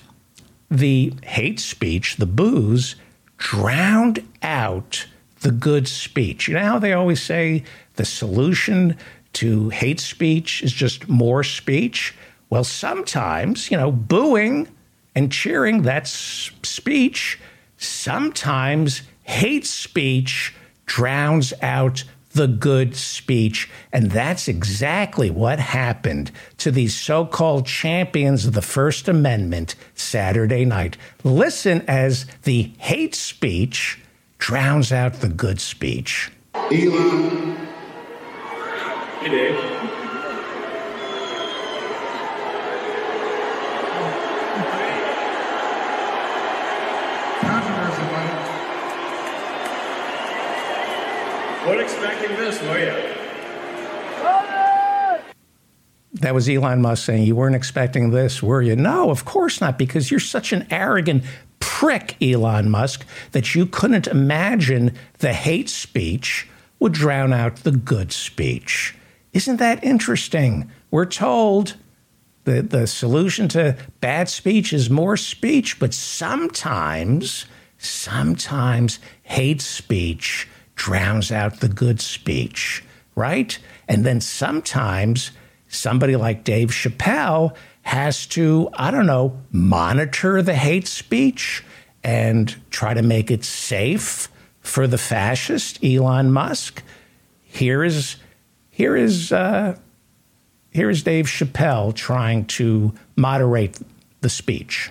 the hate speech, the boos, drowned out the good speech. You know how they always say the solution to hate speech is just more speech? Well, sometimes, you know, booing and cheering, that's speech. Sometimes hate speech drowns out the good speech. And that's exactly what happened to these so called champions of the First Amendment Saturday night. Listen as the hate speech drowns out the good speech. Elon. Hey, Dave. Weren't expecting this, were you? That was Elon Musk saying, You weren't expecting this, were you? No, of course not, because you're such an arrogant prick, Elon Musk, that you couldn't imagine the hate speech would drown out the good speech. Isn't that interesting? We're told that the solution to bad speech is more speech, but sometimes, sometimes hate speech drowns out the good speech, right? And then sometimes somebody like Dave Chappelle has to, I don't know, monitor the hate speech and try to make it safe for the fascist Elon Musk. Here is here is uh, here is Dave Chappelle trying to moderate the speech.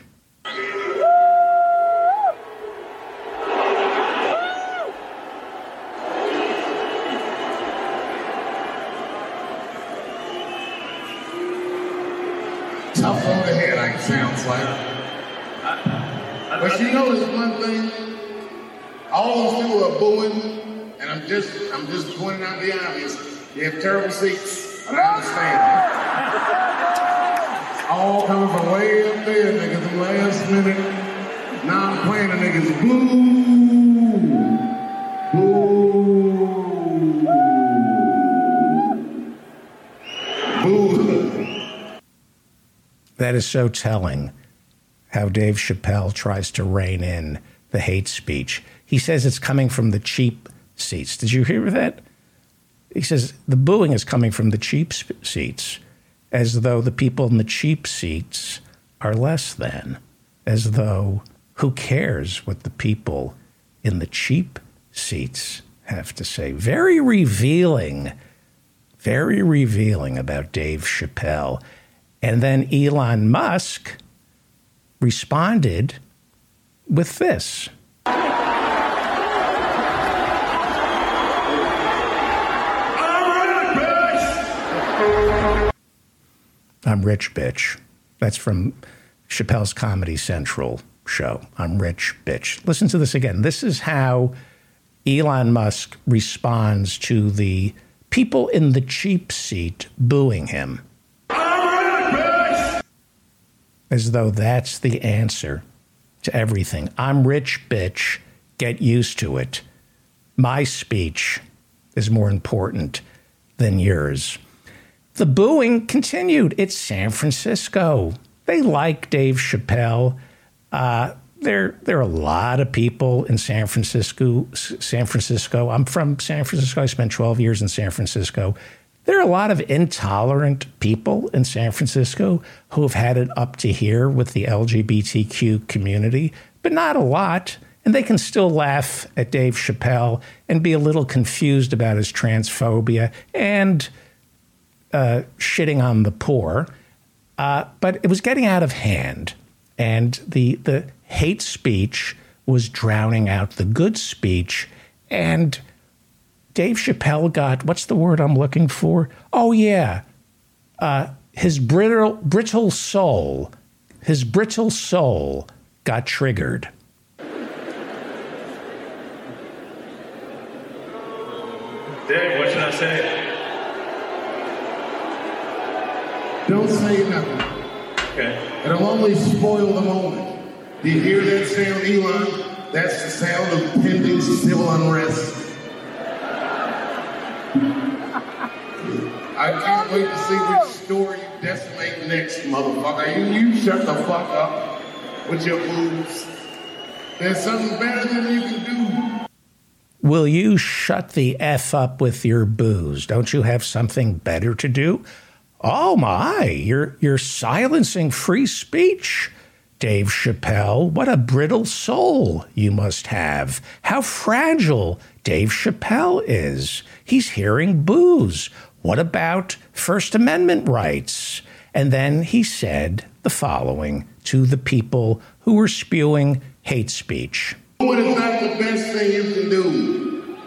But you know, there's one thing. All those people are booing, and I'm just, I'm just pointing out the obvious. They have terrible seats. I understand that. All coming from way up there, niggas. The last minute. Now I'm playing the niggas. Boo! Boo! Boo! That is so telling how Dave Chappelle tries to rein in the hate speech. He says it's coming from the cheap seats. Did you hear that? He says the booing is coming from the cheap seats, as though the people in the cheap seats are less than, as though who cares what the people in the cheap seats have to say. Very revealing, very revealing about Dave Chappelle. And then Elon Musk responded with this. I'm rich, bitch. That's from Chappelle's Comedy Central show. I'm rich, bitch. Listen to this again. This is how Elon Musk responds to the people in the cheap seat booing him. As though that's the answer to everything. I'm rich, bitch. Get used to it. My speech is more important than yours. The booing continued. It's San Francisco. They like Dave Chappelle. Uh, there, there are a lot of people in San Francisco. San Francisco. I'm from San Francisco. I spent 12 years in San Francisco. There are a lot of intolerant people in San Francisco who have had it up to here with the LGBTQ community, but not a lot. And they can still laugh at Dave Chappelle and be a little confused about his transphobia and uh, shitting on the poor. Uh, but it was getting out of hand. And the, the hate speech was drowning out the good speech. And Dave Chappelle got what's the word I'm looking for? Oh yeah, uh, his brittle brittle soul, his brittle soul got triggered. Dave, what should I say? Don't say nothing. Okay. It'll only spoil the moment. Do you hear that sound, Elon? That's the sound of pending civil unrest. I can't wait to see which story you decimate next, motherfucker. You, you shut the fuck up with your moves. There's something better than you can do. Will you shut the F up with your boos? Don't you have something better to do? Oh my, you're you're silencing free speech. Dave Chappelle, what a brittle soul you must have. How fragile Dave Chappelle is. He's hearing boos. What about First Amendment rights? And then he said the following to the people who were spewing hate speech. What is not the best thing you can do?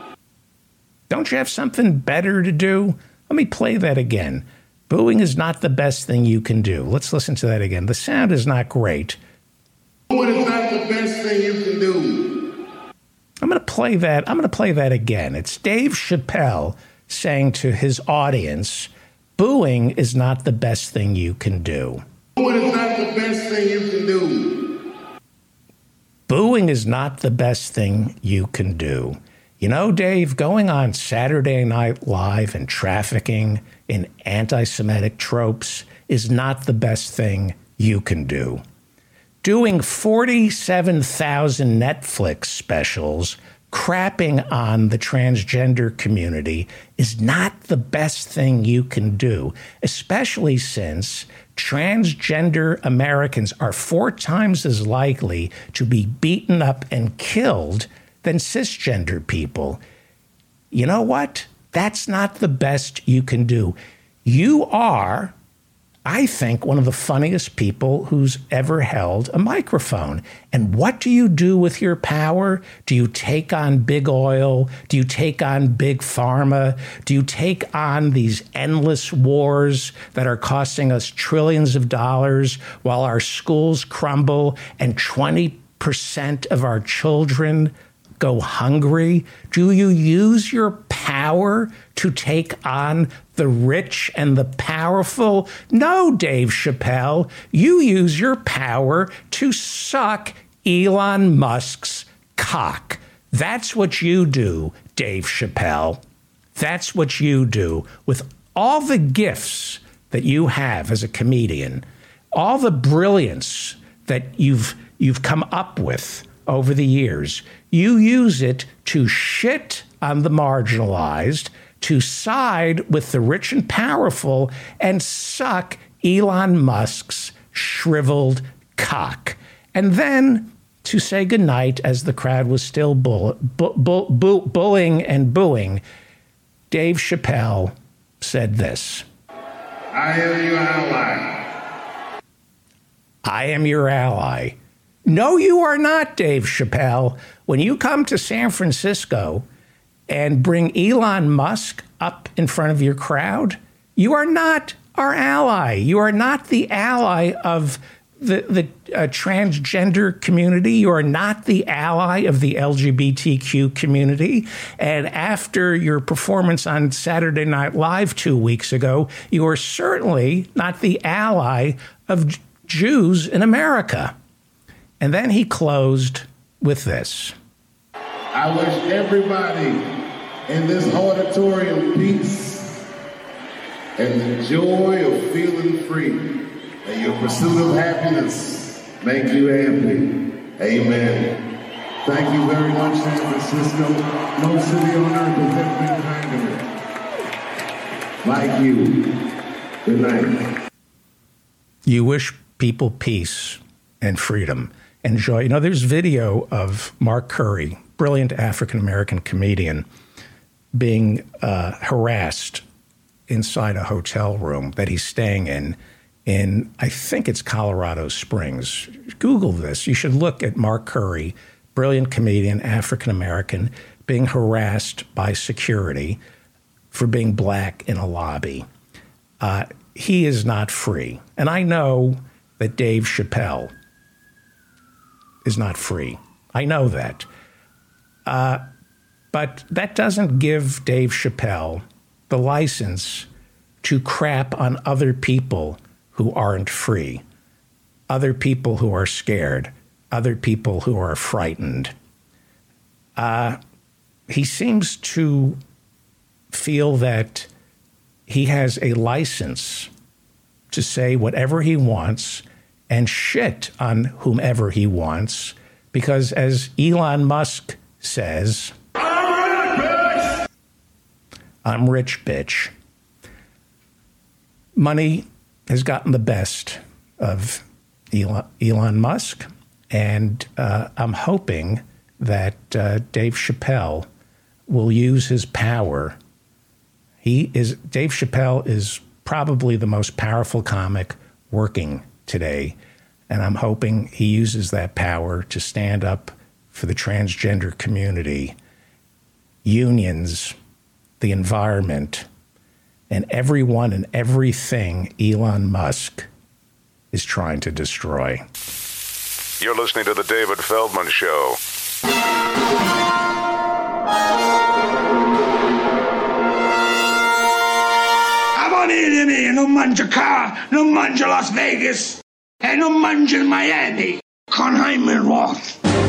Don't you have something better to do? Let me play that again. Booing is not the best thing you can do. Let's listen to that again. The sound is not great. What is not the best thing you can do? I'm going to play that. I'm going to play that again. It's Dave Chappelle saying to his audience, booing is not the best thing you can do. What is not the best thing you can do? Booing is not the best thing you can do. You know, Dave, going on Saturday Night Live and trafficking in anti Semitic tropes is not the best thing you can do. Doing 47,000 Netflix specials crapping on the transgender community is not the best thing you can do, especially since transgender Americans are four times as likely to be beaten up and killed than cisgender people. You know what? That's not the best you can do. You are, I think, one of the funniest people who's ever held a microphone. And what do you do with your power? Do you take on big oil? Do you take on big pharma? Do you take on these endless wars that are costing us trillions of dollars while our schools crumble and 20% of our children go hungry? Do you use your power? to take on the rich and the powerful? No, Dave Chappelle. You use your power to suck Elon Musk's cock. That's what you do, Dave Chappelle. That's what you do with all the gifts that you have as a comedian, all the brilliance that you've you've come up with over the years. You use it to shit on the marginalized, to side with the rich and powerful, and suck Elon Musk's shriveled cock. And then to say goodnight as the crowd was still bull, bu- bu- bu- bullying and booing, Dave Chappelle said this I am your ally. I am your ally. No, you are not, Dave Chappelle. When you come to San Francisco and bring Elon Musk up in front of your crowd, you are not our ally. You are not the ally of the, the uh, transgender community. You are not the ally of the LGBTQ community. And after your performance on Saturday Night Live two weeks ago, you are certainly not the ally of Jews in America. And then he closed with this. I wish everybody in this auditorium peace and the joy of feeling free and your pursuit of happiness make you happy. Amen. Thank you very much, San Francisco. No city on earth has ever been kinder. Like you. Good night. You wish people peace and freedom and joy. You know, there's video of Mark Curry, brilliant African American comedian, being uh, harassed inside a hotel room that he's staying in. In I think it's Colorado Springs. Google this. You should look at Mark Curry, brilliant comedian, African American, being harassed by security for being black in a lobby. Uh, he is not free, and I know that Dave Chappelle is not free. I know that. Uh, but that doesn't give Dave Chappelle the license to crap on other people who aren't free, other people who are scared, other people who are frightened. Uh, he seems to feel that he has a license to say whatever he wants and shit on whomever he wants because, as Elon Musk says, I'm rich, bitch. I'm rich, bitch. Money has gotten the best of Elon, Musk, and uh, I'm hoping that uh, Dave Chappelle will use his power. He is Dave Chappelle is probably the most powerful comic working today, and I'm hoping he uses that power to stand up for the transgender community, unions, the environment, and everyone and everything Elon Musk is trying to destroy. You're listening to The David Feldman Show. Abbonitemi, non mangio qua, non mangio Las Vegas e non mangio il Miami con Hyman Roth.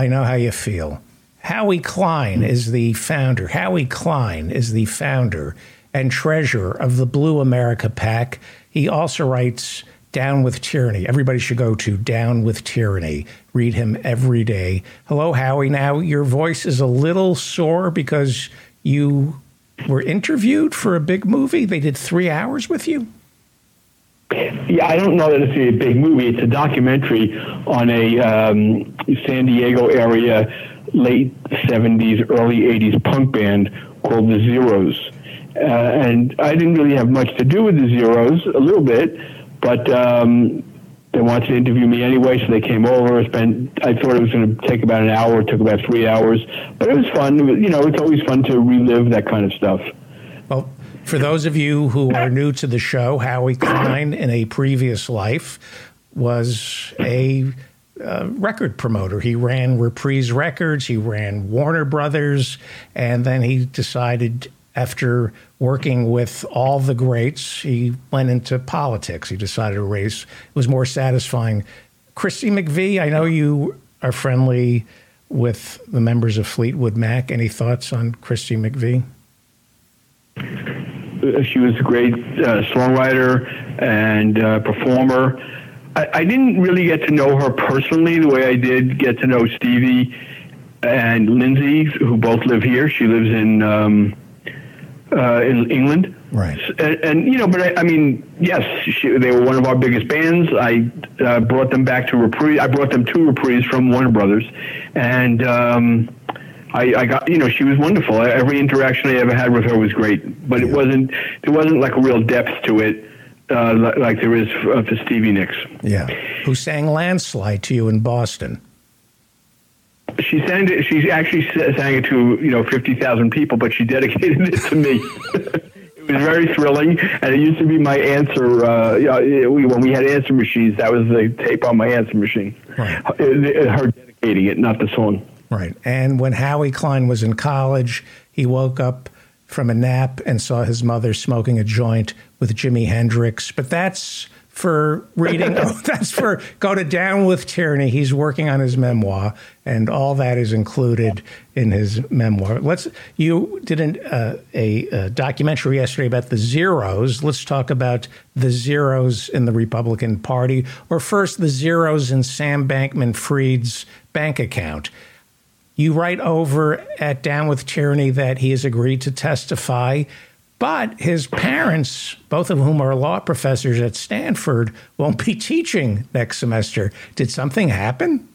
I know how you feel. Howie Klein hmm. is the founder. Howie Klein is the founder and treasurer of the Blue America PAC. He also writes Down with Tyranny. Everybody should go to Down with Tyranny. Read him every day. Hello, Howie. Now, your voice is a little sore because you were interviewed for a big movie. They did three hours with you. Yeah, I don't know that it's a big movie. It's a documentary on a um, San Diego area late 70s, early 80s punk band called the Zeros. Uh, and I didn't really have much to do with the Zeros, a little bit, but um, they wanted to interview me anyway, so they came over. Spent, I thought it was going to take about an hour. It took about three hours, but it was fun. You know, it's always fun to relive that kind of stuff. For those of you who are new to the show, Howie Klein in a previous life was a uh, record promoter. He ran Reprise Records, he ran Warner Brothers, and then he decided after working with all the greats, he went into politics. He decided to race. It was more satisfying. Christy McVie, I know you are friendly with the members of Fleetwood Mac. Any thoughts on Christy McVie? She was a great uh, songwriter and uh, performer. I, I, didn't really get to know her personally the way I did get to know Stevie and Lindsay, who both live here. She lives in um, uh, in England. Right. And, and you know, but I, I mean, yes, she, they were one of our biggest bands. I uh, brought them back to Reprise. I brought them to Reprise from Warner Brothers, and um, I, I got you know she was wonderful. Every interaction I ever had with her was great, but yeah. it wasn't there wasn't like a real depth to it. Uh, like there is for, for Stevie Nicks. Yeah. Who sang Landslide to you in Boston? She sang it. She actually sang it to you know fifty thousand people, but she dedicated it to me. it was very thrilling, and it used to be my answer. Uh, when we had answer machines, that was the tape on my answer machine. Right. Her dedicating it, not the song. Right. And when Howie Klein was in college, he woke up from a nap and saw his mother smoking a joint with Jimi Hendrix. But that's for reading. oh, that's for go to Down with Tyranny. He's working on his memoir, and all that is included in his memoir. Let's. You did an, uh, a, a, documentary yesterday about the zeros. Let's talk about the zeros in the Republican Party, or first the zeros in Sam Bankman-Fried's bank account. You write over at Down with Tyranny that he has agreed to testify but his parents, both of whom are law professors at Stanford, won't be teaching next semester. Did something happen?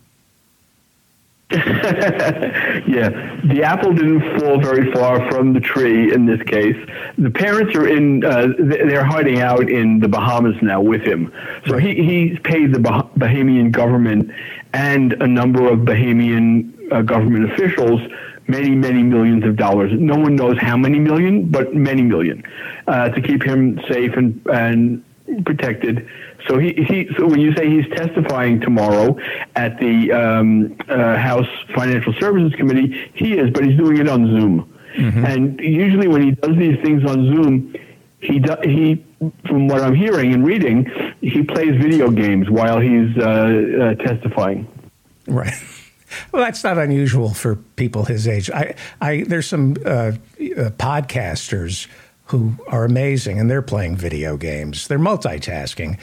yeah, the apple didn't fall very far from the tree in this case. The parents are in; uh, they're hiding out in the Bahamas now with him. So he he's paid the bah- Bahamian government and a number of Bahamian uh, government officials many, many millions of dollars. No one knows how many million, but many million, uh, to keep him safe and, and protected. So he, he so when you say he's testifying tomorrow at the um, uh, House Financial Services Committee, he is, but he's doing it on Zoom. Mm-hmm. And usually when he does these things on Zoom, he do, he from what I'm hearing and reading, he plays video games while he's uh, uh testifying. Right. Well, that's not unusual for people his age. I, I there's some uh, uh, podcasters who are amazing, and they're playing video games. They're multitasking.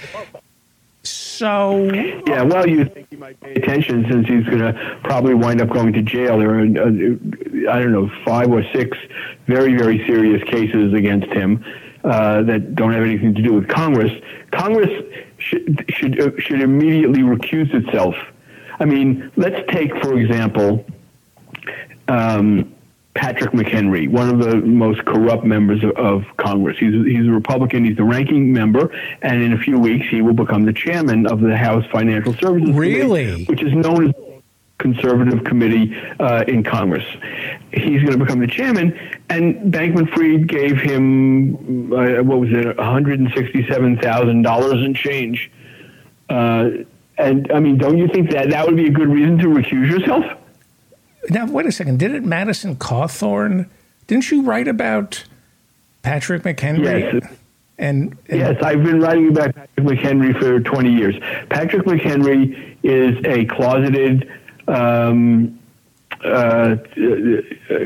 So yeah, well, you think he might pay attention since he's going to probably wind up going to jail. There are, uh, I don't know, five or six very, very serious cases against him uh, that don't have anything to do with Congress. Congress should should uh, should immediately recuse itself I mean, let's take, for example, um, Patrick McHenry, one of the most corrupt members of, of, Congress. He's, he's a Republican. He's the ranking member, and in a few weeks he will become the chairman of the House Financial Services really? Committee, which is known as conservative committee uh, in Congress. He's going to become the chairman, and Bankman Fried gave him uh, what was it, one hundred and sixty-seven thousand dollars in change. Uh, and I mean, don't you think that that would be a good reason to recuse yourself? Now, wait a second. Didn't Madison Cawthorn? Didn't you write about Patrick McHenry? Yes. And, and, yes, I've been writing about Patrick McHenry for 20 years. Patrick McHenry is a closeted um, uh,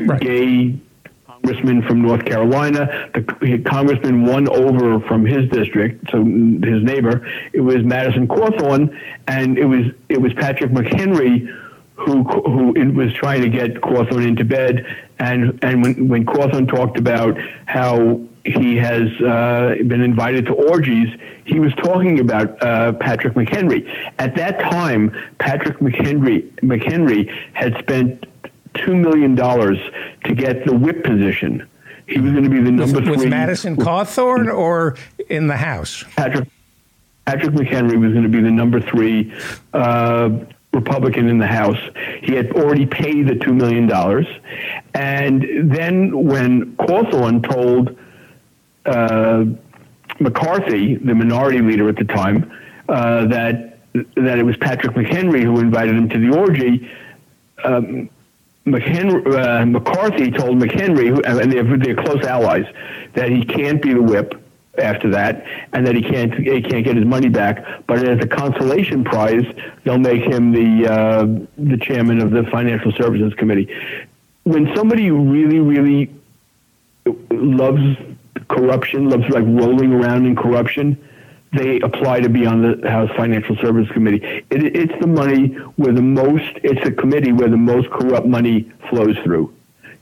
right. gay congressman from North Carolina. The congressman won over from his district, so his neighbor. It was Madison Cawthorn, and it was it was Patrick McHenry who who was trying to get Cawthorn into bed. And and when when Cawthorn talked about how he has uh, been invited to orgies, he was talking about uh, Patrick McHenry. At that time, Patrick McHenry McHenry had spent two million dollars to get the whip position. He was going to be the number with, three. With Madison Cawthorn or in the House? Patrick Patrick McHenry was going to be the number three uh, Republican in the House. He had already paid the two million dollars, and then when Cawthorn told uh, McCarthy, the minority leader at the time, uh, that that it was Patrick McHenry who invited him to the orgy. Um, McHenry, uh, McCarthy told McHenry, who, and they're, they're close allies, that he can't be the whip after that, and that he can't he can't get his money back. But as a consolation prize, they'll make him the uh, the chairman of the Financial Services Committee. When somebody really really loves corruption, loves like rolling around in corruption, they apply to be on the House Financial Services Committee. It, it's the money where the most, it's a committee where the most corrupt money flows through.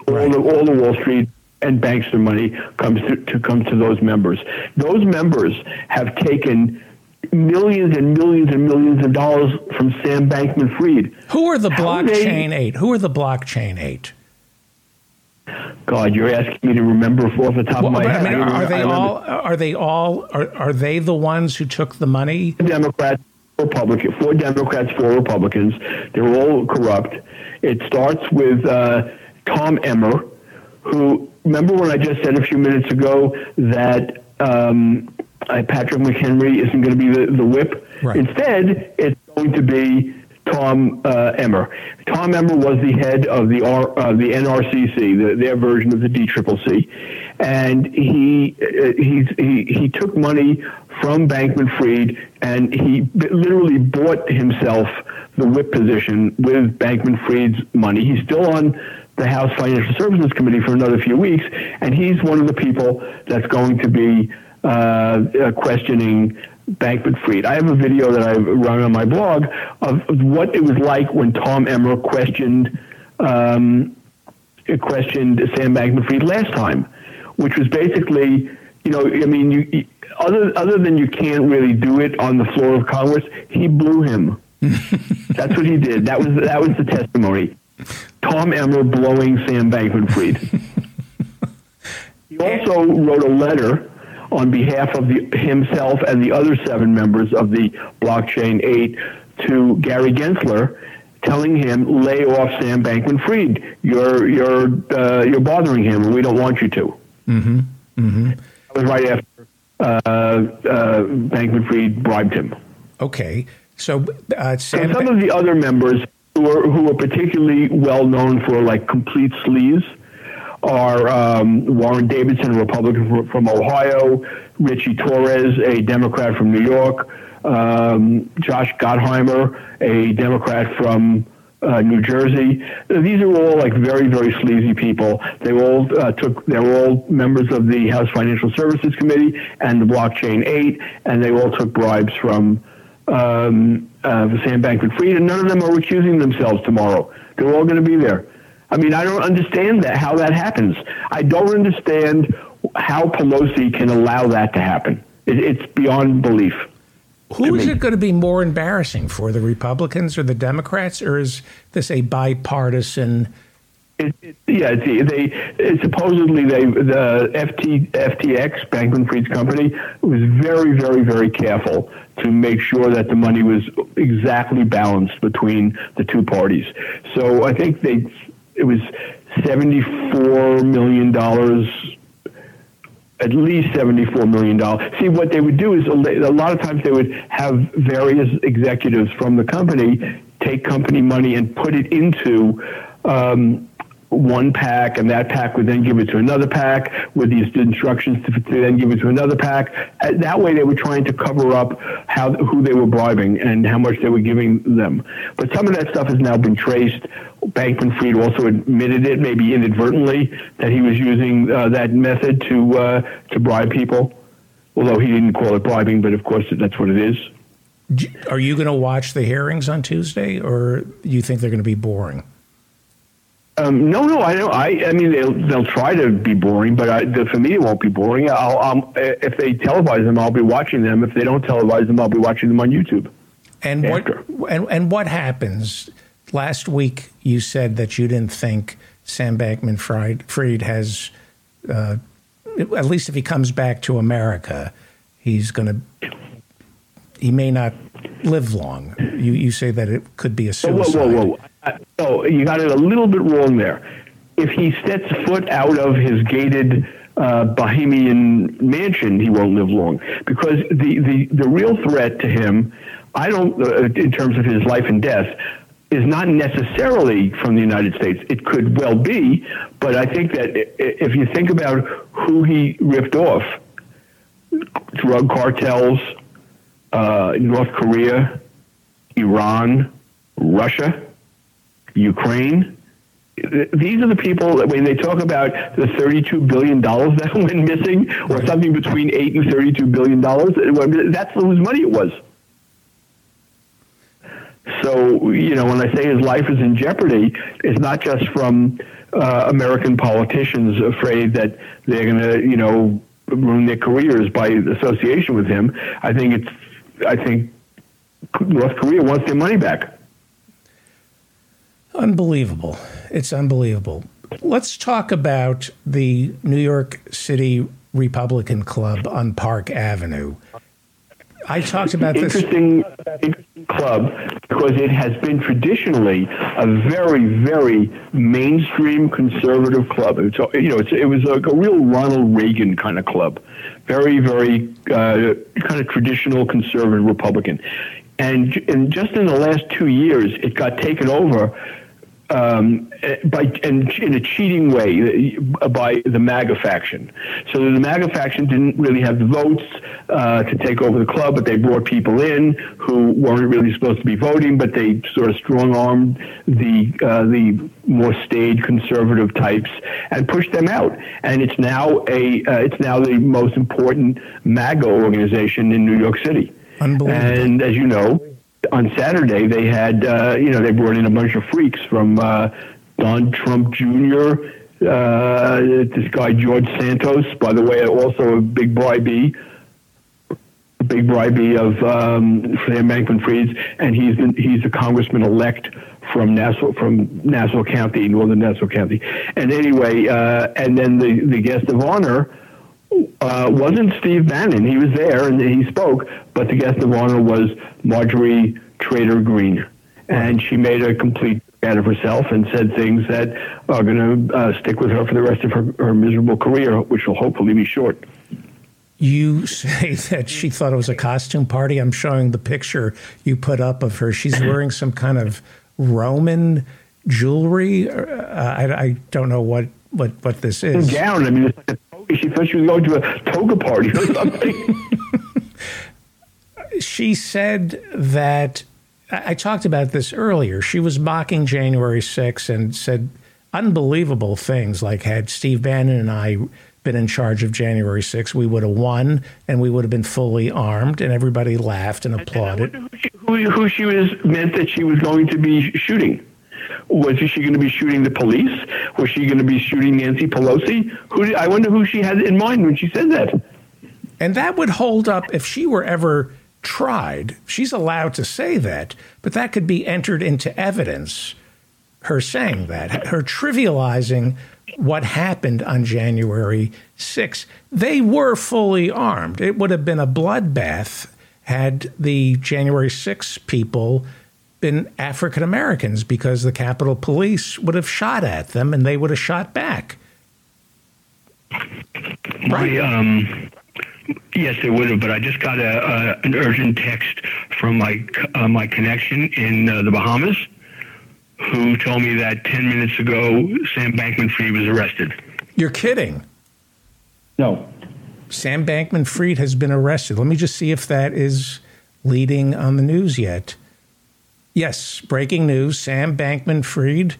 Right. All, the, all the Wall Street and bankster money comes to, to comes to those members. Those members have taken millions and millions and millions of dollars from Sam Bankman Fried. Who are the blockchain eight? Who are the blockchain eight? God, you're asking me to remember off the top well, of my head. I mean, are, they all? Are they all? Are, are they the ones who took the money? Democrats, Republican, four Democrats, four Republicans. They're all corrupt. It starts with uh, Tom Emmer, who remember when I just said a few minutes ago that um, uh, Patrick McHenry isn't going to be the, the whip. Right. Instead, it's going to be Tom uh, Emmer. Tom Emmer was the head of the R, uh, the NRCC, the, their version of the DCCC, and he uh, he he he took money from Bankman Fried, and he literally bought himself the whip position with Bankman Fried's money. He's still on the House Financial Services Committee for another few weeks, and he's one of the people that's going to be uh, uh questioning Bankman Fried. I have a video that I run on my blog of, what it was like when Tom Emmer questioned um, questioned Sam Bankman Fried last time, which was basically, you know, I mean, you, other other than you can't really do it on the floor of Congress, he blew him. That's what he did. That was that was the testimony. Tom Emmer blowing Sam Bankman Fried. he also wrote a letter on behalf of the, himself and the other seven members of the Blockchain 8 to Gary Gensler, telling him, lay off Sam Bankman Fried. You're, you're, uh, you're bothering him, and we don't want you to. Mm-hmm. Mm-hmm. That was right after uh, uh, Bankman Fried bribed him. Okay. So, uh, Sam some of the other members who are, who are particularly well known for like complete sleaze are um, Warren Davidson, a Republican from Ohio, Richie Torres, a Democrat from New York, um, Josh Gottheimer, a Democrat from uh, New Jersey. These are all like very, very sleazy people. They all uh, took. They were all members of the House Financial Services Committee and the Blockchain Eight, and they all took bribes from um, uh, Sam Bankman-Fried, and none of them are recusing themselves tomorrow. They're all going to be there. I mean, I don't understand that how that happens. I don't understand how Pelosi can allow that to happen. It, it's beyond belief. Who is it going to be more embarrassing for, the Republicans or the Democrats, or is this a bipartisan? It, it, yeah, they it, supposedly they the FT, FTX Bankman Fried's company was very, very, very careful to make sure that the money was exactly balanced between the two parties. So I think they it was $74 million at least $74 million. See, what they would do is a lot of times they would have various executives from the company take company money and put it into um, one PAC, and that PAC would then give it to another PAC with these instructions to, to then give it to another pack. Uh, that way, they were trying to cover up how who they were bribing and how much they were giving them. But some of that stuff has now been traced. Bankman Fried also admitted it, maybe inadvertently, that he was using uh, that method to uh, to bribe people. Although he didn't call it bribing, but of course that's what it is. Are you going to watch the hearings on Tuesday, or do you think they're going to be boring? Um, no, no, I don't. I, I mean, they'll they'll try to be boring, but I, the, for me, it won't be boring. I'll, I'll, if they televise them, I'll be watching them. If they don't televise them, I'll be watching them on YouTube. And after. what and, and what happens? Last week, you said that you didn't think Sam Bankman Fried has, uh, at least if he comes back to America, he's going to. He may not live long. You you say that it could be a suicide. Whoa, whoa, whoa! So you got it a little bit wrong there. If he sets foot out of his gated uh, Bahamian mansion, he won't live long. Because the, the, the real threat to him, I don't, uh, in terms of his life and death, is not necessarily from the United States. It could well be, but I think that if you think about who he ripped off, drug cartels, uh, North Korea, Iran, Russia, Ukraine. These are the people that when they talk about the $32 billion that went missing, or something between 8 and $32 billion, that's whose money it was. So, you know, when I say his life is in jeopardy, it's not just from uh, American politicians afraid that they're going to, you know, ruin their careers by association with him. I think it's, I think North Korea wants their money back. Unbelievable. It's unbelievable. Let's talk about the New York City Republican Club on Park Avenue. I talked about this. Interesting club because it has been traditionally a very, very mainstream conservative club. It's, you know, it was like a real Ronald Reagan kind of club, very, very uh, kind of traditional conservative Republican. And, and just in the last two years, it got taken over um, by and in a cheating way by the MAGA faction. So the MAGA faction didn't really have the votes uh, to take over the club, but they brought people in who weren't really supposed to be voting, but they sort of strong armed the uh, the more staid conservative types and pushed them out. And it's now a uh, it's now the most important MAGA organization in New York City. And as you know, on Saturday they had uh, you know they brought in a bunch of freaks from uh, Don Trump Jr. Uh, this guy George Santos, by the way, also a big bribee, a big bribee of um, Sam Bankman-Fried, and he's been, he's a congressman elect from Nassau from Nassau County, northern Nassau County. And anyway, uh, and then the the guest of honor uh, wasn't Steve Bannon. He was there and he spoke, but the guest of honor was Marjorie Trader Greene, and she made a complete out of herself and said things that are going to uh, stick with her for the rest of her, her miserable career, which will hopefully be short. You say that she thought it was a costume party. I'm showing the picture you put up of her. She's wearing some kind of Roman jewelry. Uh, I, I, don't know what, what, what this is. Gown. I mean, she thought she was going to a toga party or something. she said that I talked about this earlier. She was mocking January 6th and said unbelievable things like had Steve Bannon and I been in charge of January 6th, we would have won and we would have been fully armed, and everybody laughed and applauded. And who, she, who, who she was meant that she was going to be shooting. Was she going to be shooting the police? Was she going to be shooting Nancy Pelosi? Who? I wonder who she had in mind when she said that. And that would hold up if she were ever tried. She's allowed to say that, but that could be entered into evidence. Her saying that, her trivializing what happened on January 6th. They were fully armed. It would have been a bloodbath had the January 6 people been African Americans because the Capitol Police would have shot at them and they would have shot back. Right. Um, yes, it would have. But I just got a, a an urgent text from my uh, my connection in uh, the Bahamas, who told me that ten minutes ago Sam Bankman-Fried was arrested. You're kidding? No. Sam Bankman-Fried has been arrested. Let me just see if that is leading on the news yet. Yes, breaking news. Sam Bankman Fried,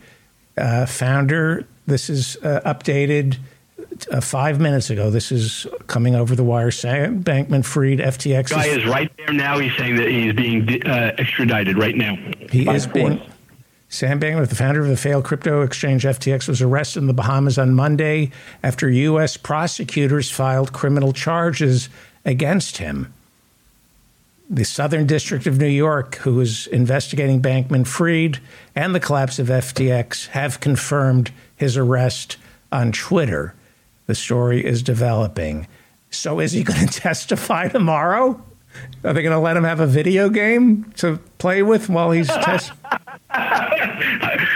uh, founder. This is uh, updated uh, five minutes ago. This is coming over the wire. Sam Bankman Fried, FTX. Guy is, right there now. He's saying that he's being uh, extradited right now. He is being. Sam Bankman, the founder of the failed crypto exchange FTX, was arrested in the Bahamas on Monday after U.S. prosecutors filed criminal charges against him the Southern District of New York, who is investigating Bankman Fried and the collapse of FTX, have confirmed his arrest on Twitter. The story is developing. So, is he going to testify tomorrow? Are they going to let him have a video game to play with while he's testing?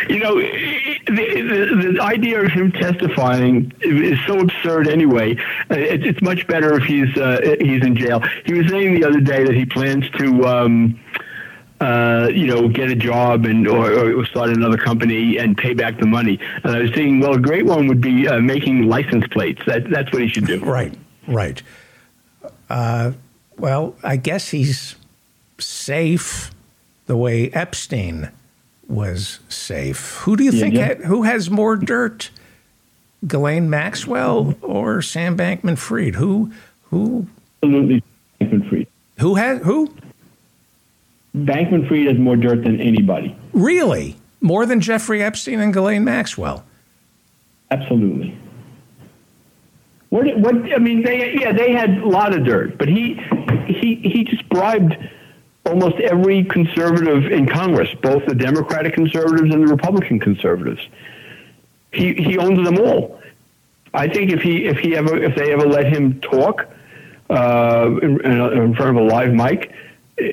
you know, the, the, the, idea of him testifying is so absurd anyway. Uh, it, it's much better if he's uh, he's in jail. He was saying the other day that he plans to. Um, uh, you know, get a job and or, or, start another company and pay back the money. And I was thinking, well, a great one would be uh, making license plates. That, that's what he should do. Right, right. Uh, well, I guess he's safe the way Epstein was safe. Who do you yeah, think yeah. Had, who has more dirt? Ghislaine Maxwell or Sam Bankman Fried? Who who Absolutely Bankman Fried. Who has who? Bankman Fried has more dirt than anybody. Really? More than Jeffrey Epstein and Ghislaine Maxwell? Absolutely. What, what I mean, they yeah, they had a lot of dirt, but he he he just bribed almost every conservative in Congress, both the Democratic conservatives and the Republican conservatives. He he owns them all. I think if he if he ever if they ever let him talk uh, in, in, front of a live mic,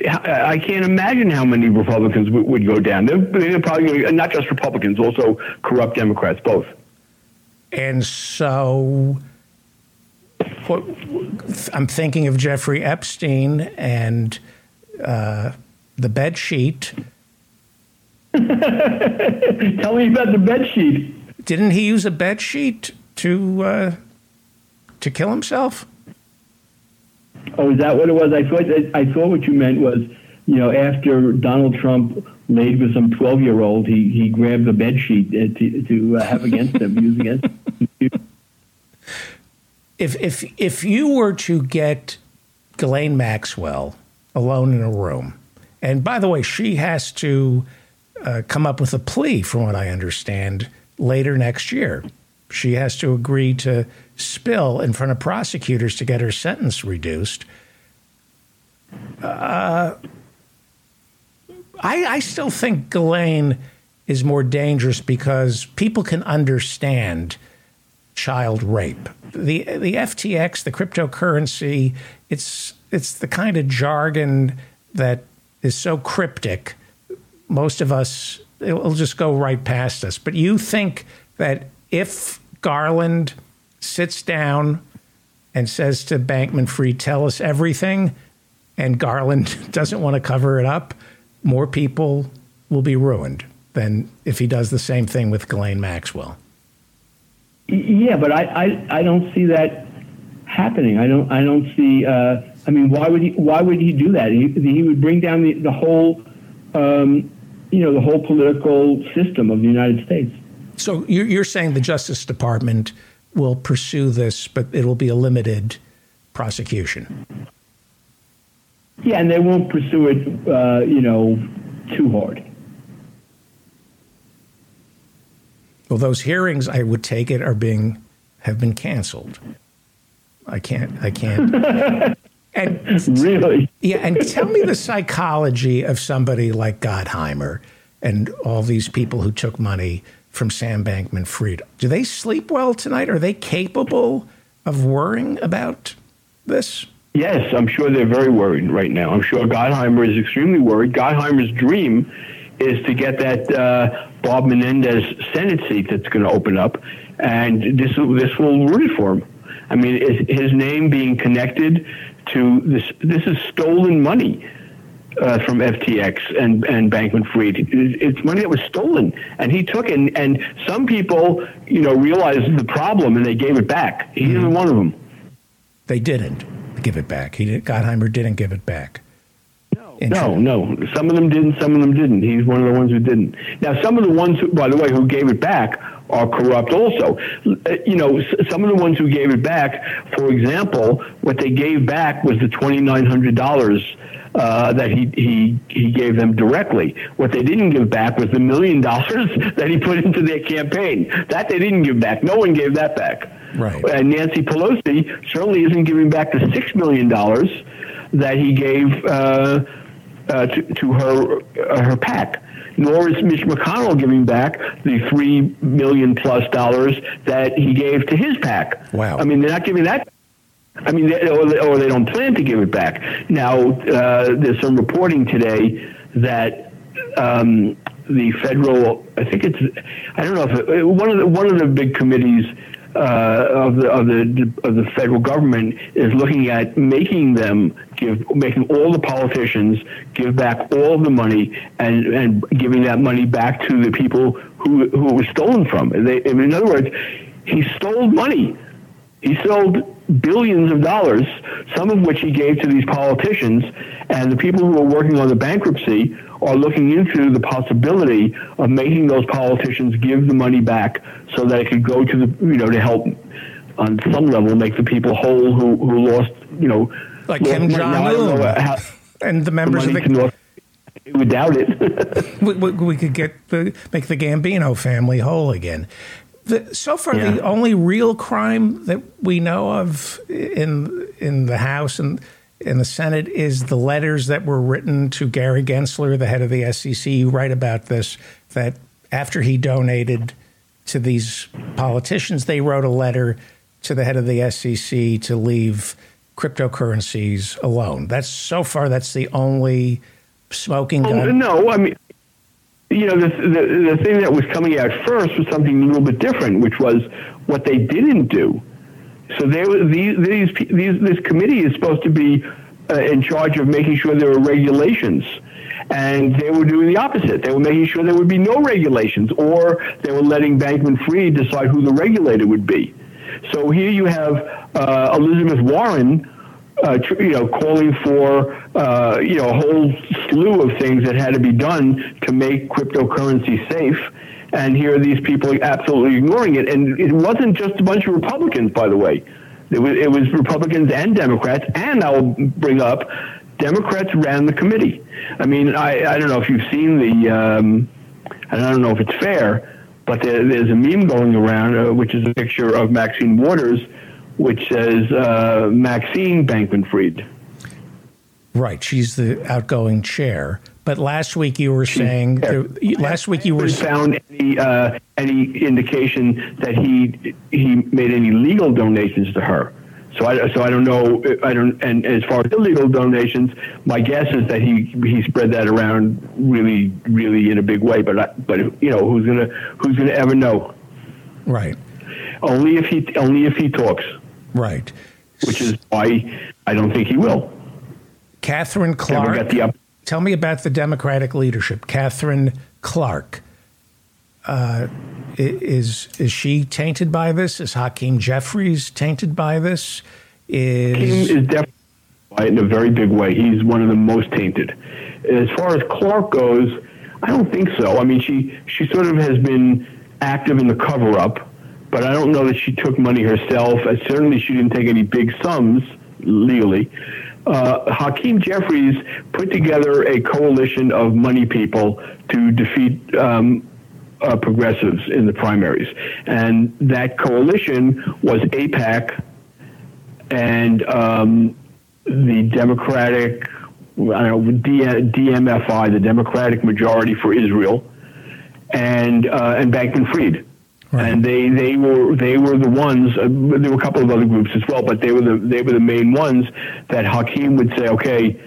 I can't imagine how many Republicans would, would go down. They're, they're probably not just Republicans, also corrupt Democrats, both. And so, what, I'm thinking of Jeffrey Epstein and uh, the bed sheet. Tell me about the bed sheet. Didn't he use a bed sheet to uh, to kill himself? Oh, is that what it was? I thought I thought what you meant was, you know, after Donald Trump laid with some twelve year old, he he grabbed the bed sheet uh, to to uh, have against him, use against. Him. If if if you were to get Ghislaine Maxwell alone in a room. And by the way, she has to uh, come up with a plea, from what I understand, later next year. She has to agree to spill in front of prosecutors to get her sentence reduced. Uh, I, I still think Ghislaine is more dangerous because people can understand child rape. The the FTX, the cryptocurrency, it's it's the kind of jargon that is so cryptic. Most of us it will just go right past us. But you think that if Garland sits down and says to Bankman Fried, "Tell us everything," and Garland doesn't want to cover it up, more people will be ruined than if he does the same thing with Ghislaine Maxwell. Yeah, but I, I, I don't see that happening. I don't I don't see. Uh, I mean, why would he why would he do that? He, he would bring down the the whole, um, you know, the whole political system of the United States. So you're, you're saying the Justice Department will pursue this, but it will be a limited prosecution. Yeah, and they won't pursue it, uh, you know, too hard. Well, those hearings, I would take it, are being have been canceled. I can't. I can't. and really, yeah. And tell me the psychology of somebody like Gottheimer and all these people who took money from Sam Bankman Fried. Do they sleep well tonight? Are they capable of worrying about this? Yes, I'm sure they're very worried right now. I'm sure Gottheimer is extremely worried. Gottheimer's dream is to get that uh, Bob Menendez Senate seat that's going to open up, and this this will ruin it for him. I mean, his name being connected to this this is stolen money. Uh, from FTX and, and Bankman Fried. It's money that was stolen, and he took it. And, and some people, you know, realized the problem and they gave it back. He mm-hmm. isn't one of them. They didn't give it back. He didn't. Gottheimer didn't give it back. No, no. No. Some of them didn't. Some of them didn't. He's one of the ones who didn't. Now, some of the ones, who, by the way, who gave it back are corrupt. Also, uh, you know, some of the ones who gave it back, for example, what they gave back was the twenty nine hundred dollars. Uh, that he, he he gave them directly. What they didn't give back was the million dollars that he put into their campaign. That they didn't give back. No one gave that back. Right. And Nancy Pelosi certainly isn't giving back the six million dollars that he gave uh, uh, to, to her uh, her PAC. Nor is Mitch McConnell giving back the three million plus dollars that he gave to his PAC. Wow! I mean, they're not giving that. I mean, they, or, they, or, they, don't plan to give it back. Now, uh, there's some reporting today that um, the federal. I think it's. I don't know if it, one of the one of the big committees uh, of the of the of the federal government is looking at making them give making all the politicians give back all the money and and giving that money back to the people who who it was stolen from. They, in other words, he stole money. He stole billions of dollars, some of which he gave to these politicians, and the people who are working on the bankruptcy are looking into the possibility of making those politicians give the money back so that it could go to the you know to help on some level make the people whole who, who lost you know like Kim Jong Un and the members the of the North, would doubt it. we, we, we, could get the make the Gambino family whole again. The, so far, yeah. the only real crime that we know of in in the House and in the Senate is the letters that were written to Gary Gensler, the head of the SEC. You write about this that after he donated to these politicians, they wrote a letter to the head of the SEC to leave cryptocurrencies alone. That's so far. That's the only smoking gun. Oh, no, I mean, you know, the, the the thing that was coming out first was something a little bit different, which was what they didn't do so they, these, these, these, this committee is supposed to be uh, in charge of making sure there are regulations. And they were doing the opposite. They were making sure there would be no regulations, or they were letting Bankman Fried decide who the regulator would be. So here you have uh, Elizabeth Warren, uh, you know, calling for uh, you know a whole slew of things that had to be done to make cryptocurrency safe and here are these people absolutely ignoring it. And it wasn't just a bunch of Republicans, by the way. It was, it was Republicans and Democrats, and I'll bring up Democrats ran the committee. I mean, I, I don't know if you've seen the, um, I don't know if it's fair, but there, there's a meme going around, uh, which is a picture of Maxine Waters, which says uh, Maxine Bankman Fried. Right. She's the outgoing chair. But last week you were saying there, last week you were found any uh, any indication that he he made any legal donations to her. So I so I don't know I don't and as far as illegal donations, my guess is that he he spread that around really really in a big way. But I, but you know who's gonna who's gonna ever know? Right. Only if he only if he talks. Right. Which is why I don't think he will. Katherine Clark. Tell me about the Democratic leadership. Katherine Clark. Uh, is is she tainted by this? Is Hakeem Jeffries tainted by this? Is Hakeem is definitely in a very big way. He's one of the most tainted. As far as Clark goes, I don't think so. I mean, she she sort of has been active in the cover up, but I don't know that she took money herself. Uh, certainly, she didn't take any big sums legally uh, Hakeem Jeffries put together a coalition of money people to defeat um, uh, progressives in the primaries. And that coalition was AIPAC and um, the Democratic, I don't know, DMFI, the Democratic Majority for Israel, and, uh, and Bankman Fried. Right. And they, they were they were the ones. Uh, there were a couple of other groups as well, but they were the they were the main ones that Hakeem would say, okay,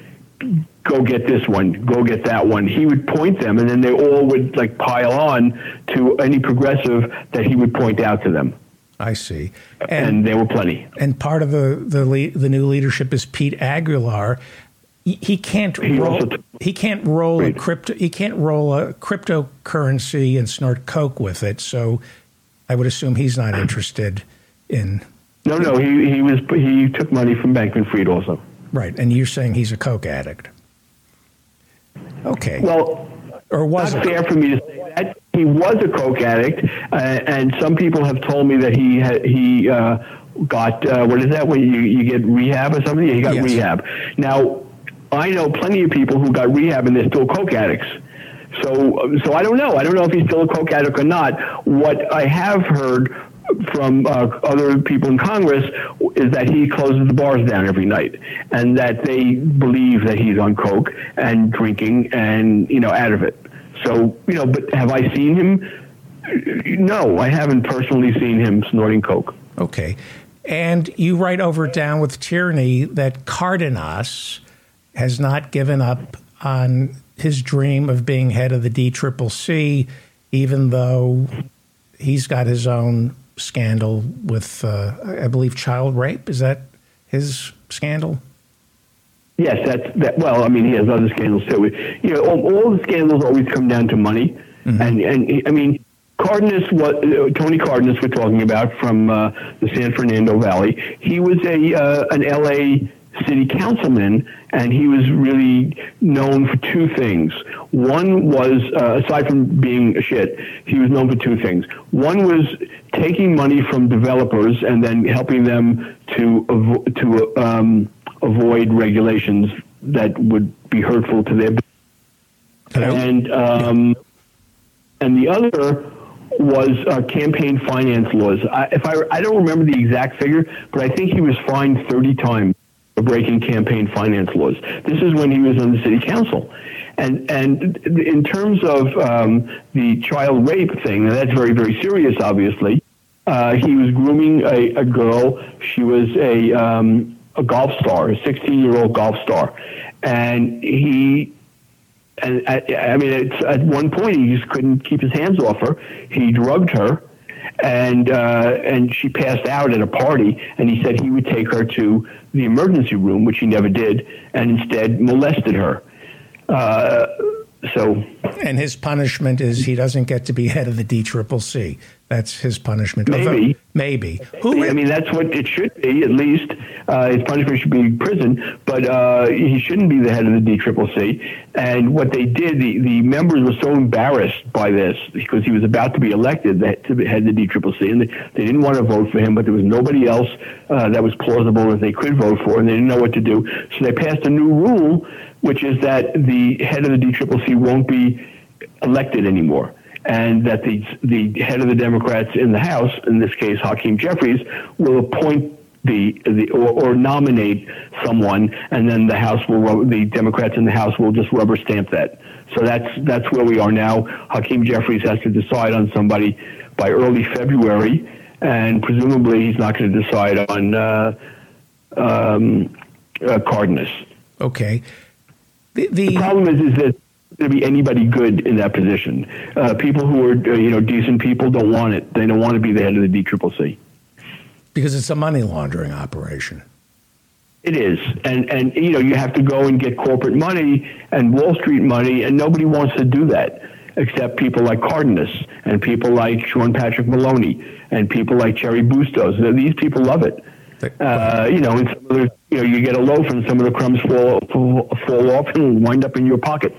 go get this one, go get that one. He would point them, and then they all would like pile on to any progressive that he would point out to them. I see, and, and there were plenty. And part of the the the new leadership is Pete Aguilar. He can't he roll. T- he can't roll a crypto. He can't roll a cryptocurrency and snort coke with it. So I would assume he's not interested in. No, no, he he was he took money from Bankman Fried also. Right, and you're saying he's a coke addict. Okay. Well, or was not it? fair for me to say that he was a coke addict, uh, and some people have told me that he he uh, got uh, what is that when you, you get rehab or something? he got yes. rehab. Now, I know plenty of people who got rehab and they're still coke addicts. So, so I don't know. I don't know if he's still a coke addict or not. What I have heard from uh, other people in Congress is that he closes the bars down every night, and that they believe that he's on coke and drinking and you know out of it. So you know, but have I seen him? No, I haven't personally seen him snorting coke. Okay, and you write over down with tyranny that Cardenas has not given up on his dream of being head of the DCCC, even though he's got his own scandal with, uh, I believe, child rape. Is that his scandal? Yes, that's that. Well, I mean, he has other scandals too. You know, all, all the scandals always come down to money, mm-hmm. and and I mean, Cardenas, what uh, Tony Cardenas, we're talking about from uh, the San Fernando Valley. He was a uh, an L.A. city councilman, and he was really known for two things. One was, uh, aside from being a shit, he was known for two things. One was taking money from developers and then helping them to avo- to um, avoid regulations that would be hurtful to their. Hello? And um, and the other was uh, campaign finance laws. I, if I I don't remember the exact figure, but I think he was fined thirty times for breaking campaign finance laws. This is when he was on the city council. And, and in terms of um, the child rape thing, that's very, very serious, obviously. Uh, he was grooming a, a girl. She was a um, a golf star, a 16 year old golf star, and he. And I, I mean, at one point, he just couldn't keep his hands off her. He drugged her, and uh, and she passed out at a party. And he said he would take her to the emergency room, which he never did, and instead molested her. Uh, so, and his punishment is he doesn't get to be head of the DCCC. That's his punishment. Maybe. Maybe. Who? I mean, that's what it should be. At least uh, his punishment should be prison, but uh, he shouldn't be the head of the DCCC. And what they did, the, the members were so embarrassed by this because he was about to be elected that to head the DCCC, and they, they didn't want to vote for him. But there was nobody else uh, that was plausible that they could vote for, and they didn't know what to do. So they passed a new rule, which is that the head of the DCCC won't be elected anymore and that the the head of the Democrats in the House, in this case Hakeem Jeffries, will appoint the, the or, or, nominate someone, and then the House will the Democrats in the House will just rubber stamp that. So that's that's where we are now. Hakeem Jeffries has to decide on somebody by early February, and presumably he's not going to decide on uh, um, uh, Cardenas. Okay. The, the, the problem is is that to be anybody good in that position. Uh, people who are uh, you know decent people don't want it. They don't want to be the head of the DCCC because it's a money laundering operation. It is, and and you know you have to go and get corporate money and Wall Street money, and nobody wants to do that except people like Cardenas and people like Sean Patrick Maloney and people like Cheri Bustos. These people love it. Uh, you know, and some of the, you know, you get a loaf and some of the crumbs fall, fall, fall off and wind up in your pocket.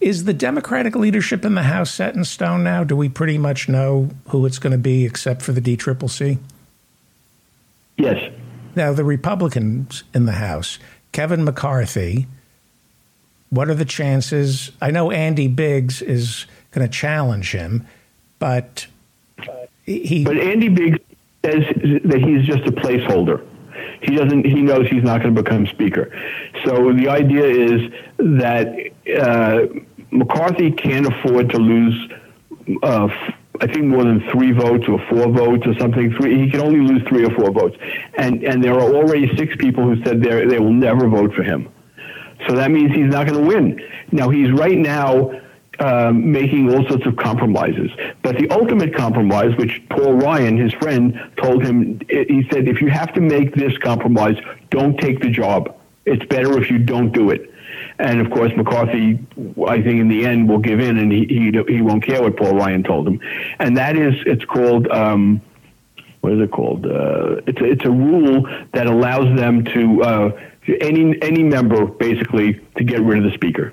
Is the Democratic leadership in the House set in stone now? Do we pretty much know who it's going to be except for the DCCC? Yes. Now, the Republicans in the House, Kevin McCarthy, what are the chances? I know Andy Biggs is going to challenge him, but he. But Andy Biggs says that he's just a placeholder. He doesn't. He knows he's not going to become speaker. So the idea is that uh, McCarthy can't afford to lose. Uh, I think more than three votes or four votes or something. Three, he can only lose three or four votes, and and there are already six people who said they they will never vote for him. So that means he's not going to win. Now he's right now um, making all sorts of compromises. But the ultimate compromise, which Paul Ryan, his friend, told him, he said, if you have to make this compromise, don't take the job. It's better if you don't do it. And of course, McCarthy, I think in the end will give in, and he he, he won't care what Paul Ryan told him. And that is, it's called. Um, what is it called? Uh, it's a, it's a rule that allows them to uh, any any member basically to get rid of the speaker.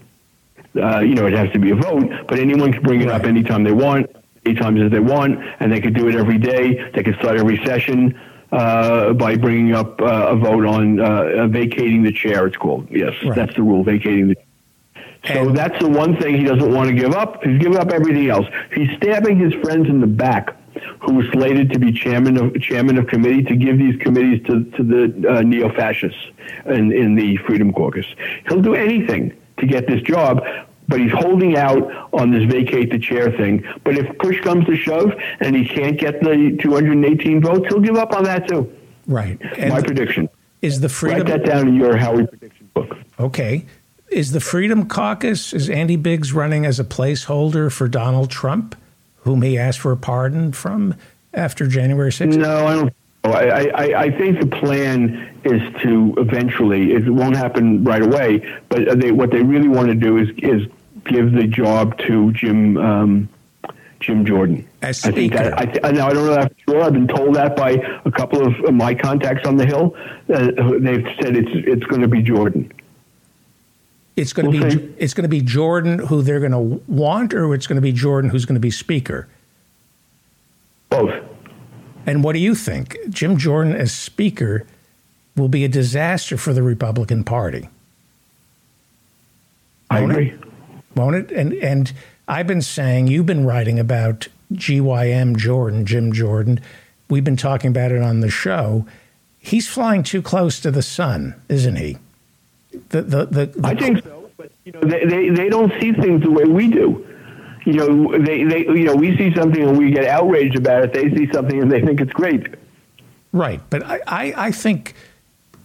Uh, you know, it has to be a vote, but anyone can bring it up anytime they want, any times as they want, and they could do it every day. They could start every session uh, by bringing up uh, a vote on uh, vacating the chair. It's called yes, right. that's the rule, vacating the. So and that's the one thing he doesn't want to give up. He's giving up everything else. He's stabbing his friends in the back, who were slated to be chairman of chairman of committee to give these committees to to the uh, neo fascists in in the Freedom Caucus. He'll do anything to get this job, but he's holding out on this vacate the chair thing. But if push comes to shove and he can't get the 218 votes, he'll give up on that too. Right. And My prediction. Is the freedom write that down in your Howard prediction book? Okay. is the Freedom Caucus, is Andy Biggs running as a placeholder for Donald Trump, whom he asked for a pardon from after January 6th? No, I don't. I, I, I think the plan is to eventually, it won't happen right away, but they, what they really want to do is, is give the job to Jim um, Jim Jordan. As I think Speaker. that, I, th- now, I don't know that for sure. I've been told that by a couple of my contacts on the Hill. Uh, they've said it's, it's going to be Jordan. It's going to We'll be see. it's going to be Jordan who they're going to want, or it's going to be Jordan who's going to be Speaker. Both. And what do you think? Jim Jordan as Speaker will be a disaster for the Republican Party, I Won't it? agree. won't it? And and I've been saying you've been writing about GYM Jordan, Jim Jordan. We've been talking about it on the show. He's flying too close to the sun, isn't he? The the the, the I think so, but you know, they, they, they don't see things the way we do. You know, they, they you know we see something and we get outraged about it. They see something and they think it's great. Right. But I, I, I think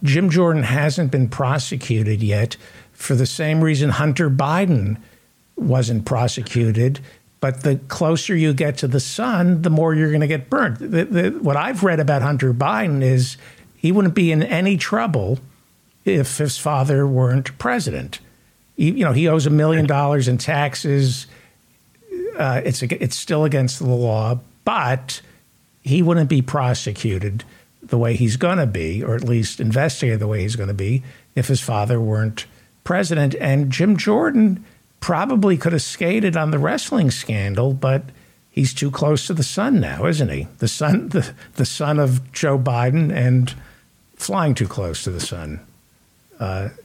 Jim Jordan hasn't been prosecuted yet for the same reason Hunter Biden wasn't prosecuted. But the closer you get to the sun, the more you're going to get burnt. The, the, what I've read about Hunter Biden is he wouldn't be in any trouble if his father weren't president. He, you know, he owes a million dollars in taxes. Uh, it's it's still against the law, but he wouldn't be prosecuted the way he's going to be, or at least investigated the way he's going to be, if his father weren't president. And Jim Jordan probably could have skated on the wrestling scandal, but he's too close to the sun now, isn't he? The son, the, the son of Joe Biden, and flying too close to the sun.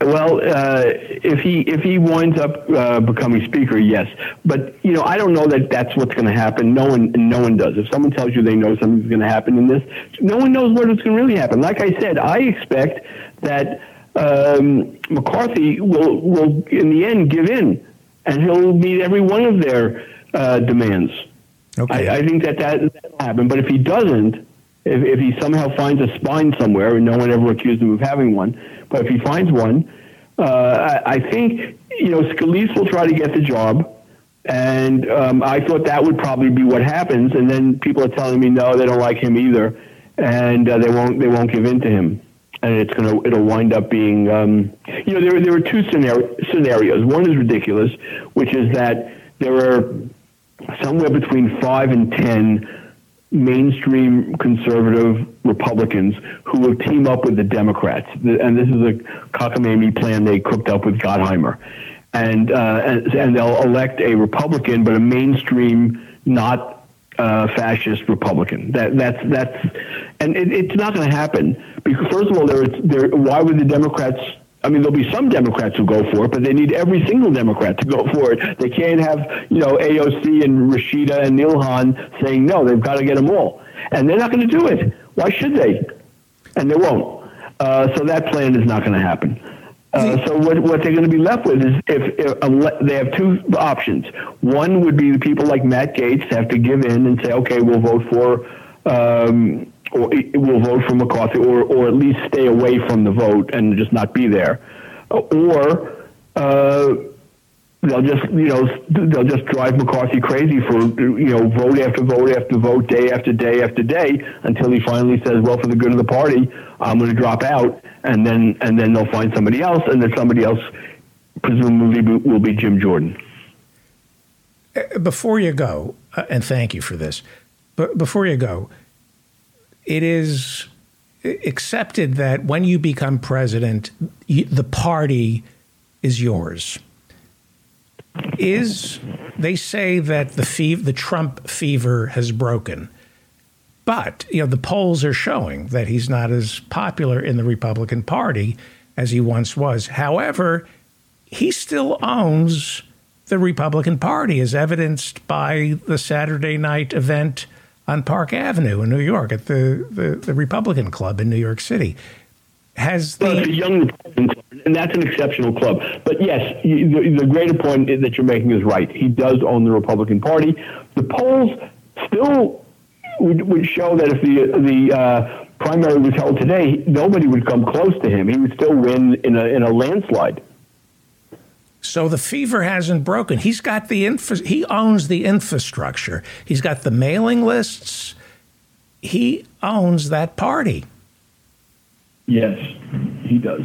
Well, uh, if he if he winds up uh, becoming speaker, yes. But you know, I don't know that that's what's going to happen. No one no one does. If someone tells you they know something's going to happen in this, no one knows what is going to really happen. Like I said, I expect that um, McCarthy will will in the end give in, and he'll meet every one of their uh, demands. Okay. I, I think that that will happen. But if he doesn't, if, if he somehow finds a spine somewhere, and no one ever accused him of having one, if he finds one, uh, I, I think you know Scalise will try to get the job, and um, I thought that would probably be what happens. And then people are telling me no, they don't like him either, and uh, they won't they won't give in to him. And it's gonna it'll wind up being um, you know there there are two scenario, scenarios. One is ridiculous, which is that there are somewhere between five and ten mainstream conservative Republicans who will team up with the Democrats. And this is a cockamamie plan they cooked up with Gottheimer. And, uh, and, and they'll elect a Republican, but a mainstream, not uh, fascist Republican. That, that's, that's, and it, it's not going to happen. Because, first of all, there, there, why would the Democrats I mean, there'll be some Democrats who go for it, but they need every single Democrat to go for it. They can't have, you know, AOC and Rashida and Ilhan saying no. They've got to get them all, and they're not going to do it. Why should they? And they won't. Uh, so that plan is not going to happen. Uh, so what, what they're going to be left with is if, if unle- they have two options. One would be the people like Matt Gaetz have to give in and say, okay, we'll vote for, um, or we'll vote for McCarthy, or or at least stay away from the vote and just not be there, or. Uh, they'll just you know they'll just drive McCarthy crazy for you know vote after vote after vote, day after day after day, until he finally says, "Well, for the good of the party, I'm going to drop out," and then and then they'll find somebody else, and then somebody else presumably will be Jim Jordan. before you go, uh, and thank you for this, but before you go, it is accepted that when you become president, the party is yours. Is they say that the fe- the Trump fever has broken, but you know the polls are showing that he's not as popular in the Republican Party as he once was. However, he still owns the Republican Party, as evidenced by the Saturday night event on Park Avenue in New York at the, the, the Republican Club in New York City. Has Well, the young Republican club, and that's an exceptional club. But yes, the, the greater point that you're making is right. He does own the Republican Party. The polls still would, would show that if the the uh, primary was held today, nobody would come close to him. He would still win in a in a landslide. So the fever hasn't broken. He's got the infra- he owns the infrastructure. He's got the mailing lists. He owns that party. Yes, he does.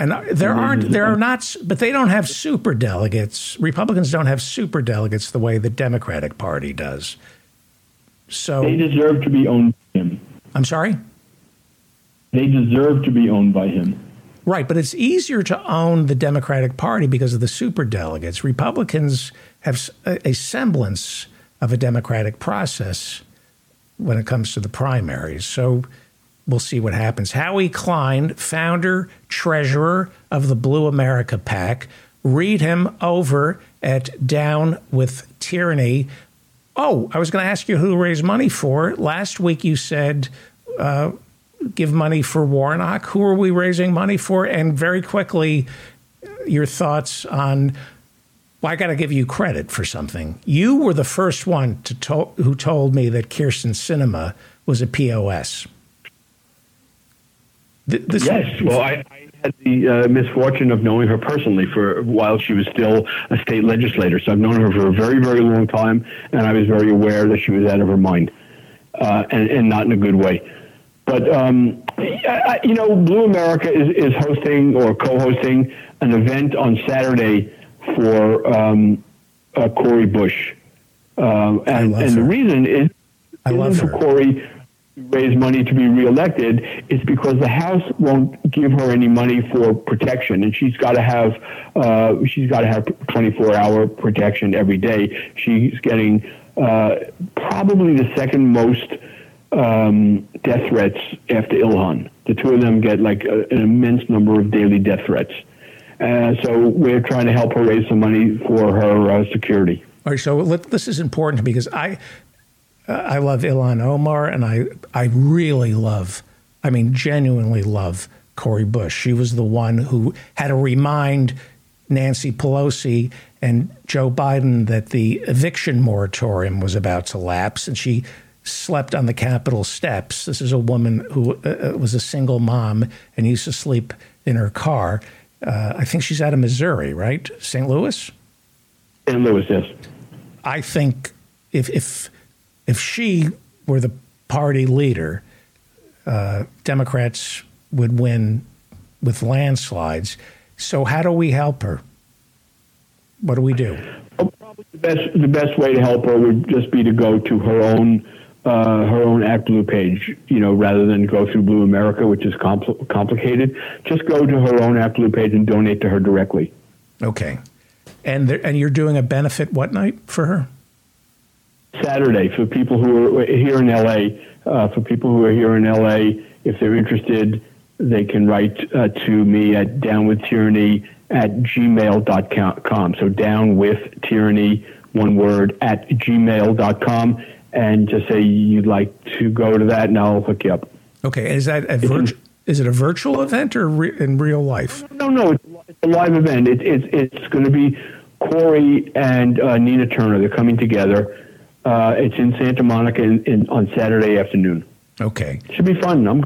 And there aren't there are not but they don't have super delegates. Republicans don't have super delegates the way the Democratic Party does. So They deserve to be owned by him. I'm sorry? They deserve to be owned by him. Right, but it's easier to own the Democratic Party because of the super delegates. Republicans have a semblance of a democratic process when it comes to the primaries. So we'll see what happens. Howie Klein, founder, treasurer of the Blue America PAC, Read him over at Down with Tyranny. Oh, I was going to ask you who to raise money for. Last week you said uh, give money for Warnock. Who are we raising money for? And very quickly, your thoughts on. Well, I got to give you credit for something. You were the first one to to- who told me that Kyrsten Sinema was a POS. Th- This, Yes. Well, I, I had the uh, misfortune of knowing her personally for while she was still a state legislator. So I've known her for a very, very long time, and I was very aware that she was out of her mind, uh, and, and not in a good way. But um, I, you know, Blue America is, is hosting or co-hosting an event on Saturday for um, uh, Cori Bush, um, and, and the reason is I love her. Corey raise money to be reelected is because the House won't give her any money for protection, and she's got to have uh, she's got to have 24 hour protection every day. She's getting uh, probably the second most um, death threats after Ilhan. The two of them get like a, an immense number of daily death threats. Uh, so we're trying to help her raise some money for her uh, security. All right, so let, this is important because I uh, I love Ilhan Omar and I I really love I mean genuinely love Cori Bush. She was the one who had to remind Nancy Pelosi and Joe Biden that the eviction moratorium was about to lapse and she slept on the Capitol steps. This is a woman who uh, uh, was a single mom and used to sleep in her car. Uh, I think she's out of Missouri, right? St. Louis? And Lewis, yes. I think if if if she were the party leader, uh, Democrats would win with landslides. So how do we help her? What do we do? Well, probably the best the best way to help her would just be to go to her own uh, her own Act Blue page, you know, rather than go through Blue America, which is compl- complicated. Just go to her own Act Blue page and donate to her directly. Okay, and there, and you're doing a benefit what night for her? Saturday for people who are here in LA. Uh, for people who are here in LA, if they're interested, they can write uh, to me at downwithtyranny at gmail.com. So down with tyranny, one word, at gmail.com. And just say you'd like to go to that, and I'll hook you up. Okay, is that a virtu- is it a virtual event or re- in real life? No, no, it's, it's a live event. It, it's it's going to be Cori and uh, Nina Turner. They're coming together. Uh, it's in Santa Monica in, in, on Saturday afternoon. Okay, Should be fun. I'm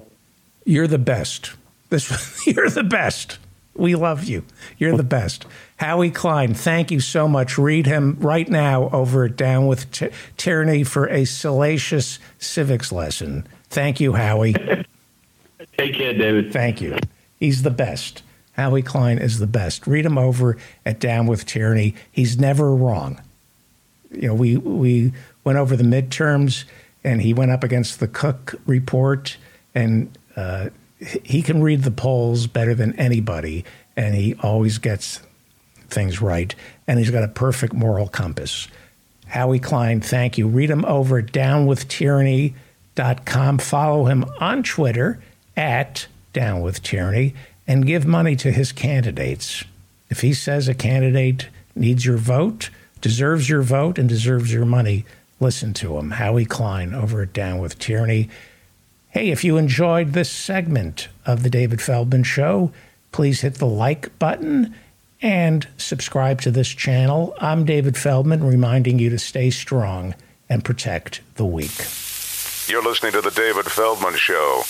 you're the best. This you're the best. We love you. You're the best. Howie Klein, thank you so much. Read him right now over at Down with Ty- Tyranny for a salacious civics lesson. Thank you, Howie. Take care, David. Thank you. He's the best. Howie Klein is the best. Read him over at Down with Tyranny. He's never wrong. You know, we we went over the midterms, and he went up against the Cook report, and uh, he can read the polls better than anybody, and he always gets things right, and he's got a perfect moral compass. Howie Klein, thank you. Read him over at downwithtyranny.com. Follow him on Twitter at Down with Tyranny and give money to his candidates. If he says a candidate needs your vote, deserves your vote, and deserves your money, listen to him. Howie Klein over at Down with Tyranny. Hey, if you enjoyed this segment of The David Feldman Show, please hit the like button and subscribe to this channel. I'm David Feldman, reminding you to stay strong and protect the weak. You're listening to The David Feldman Show.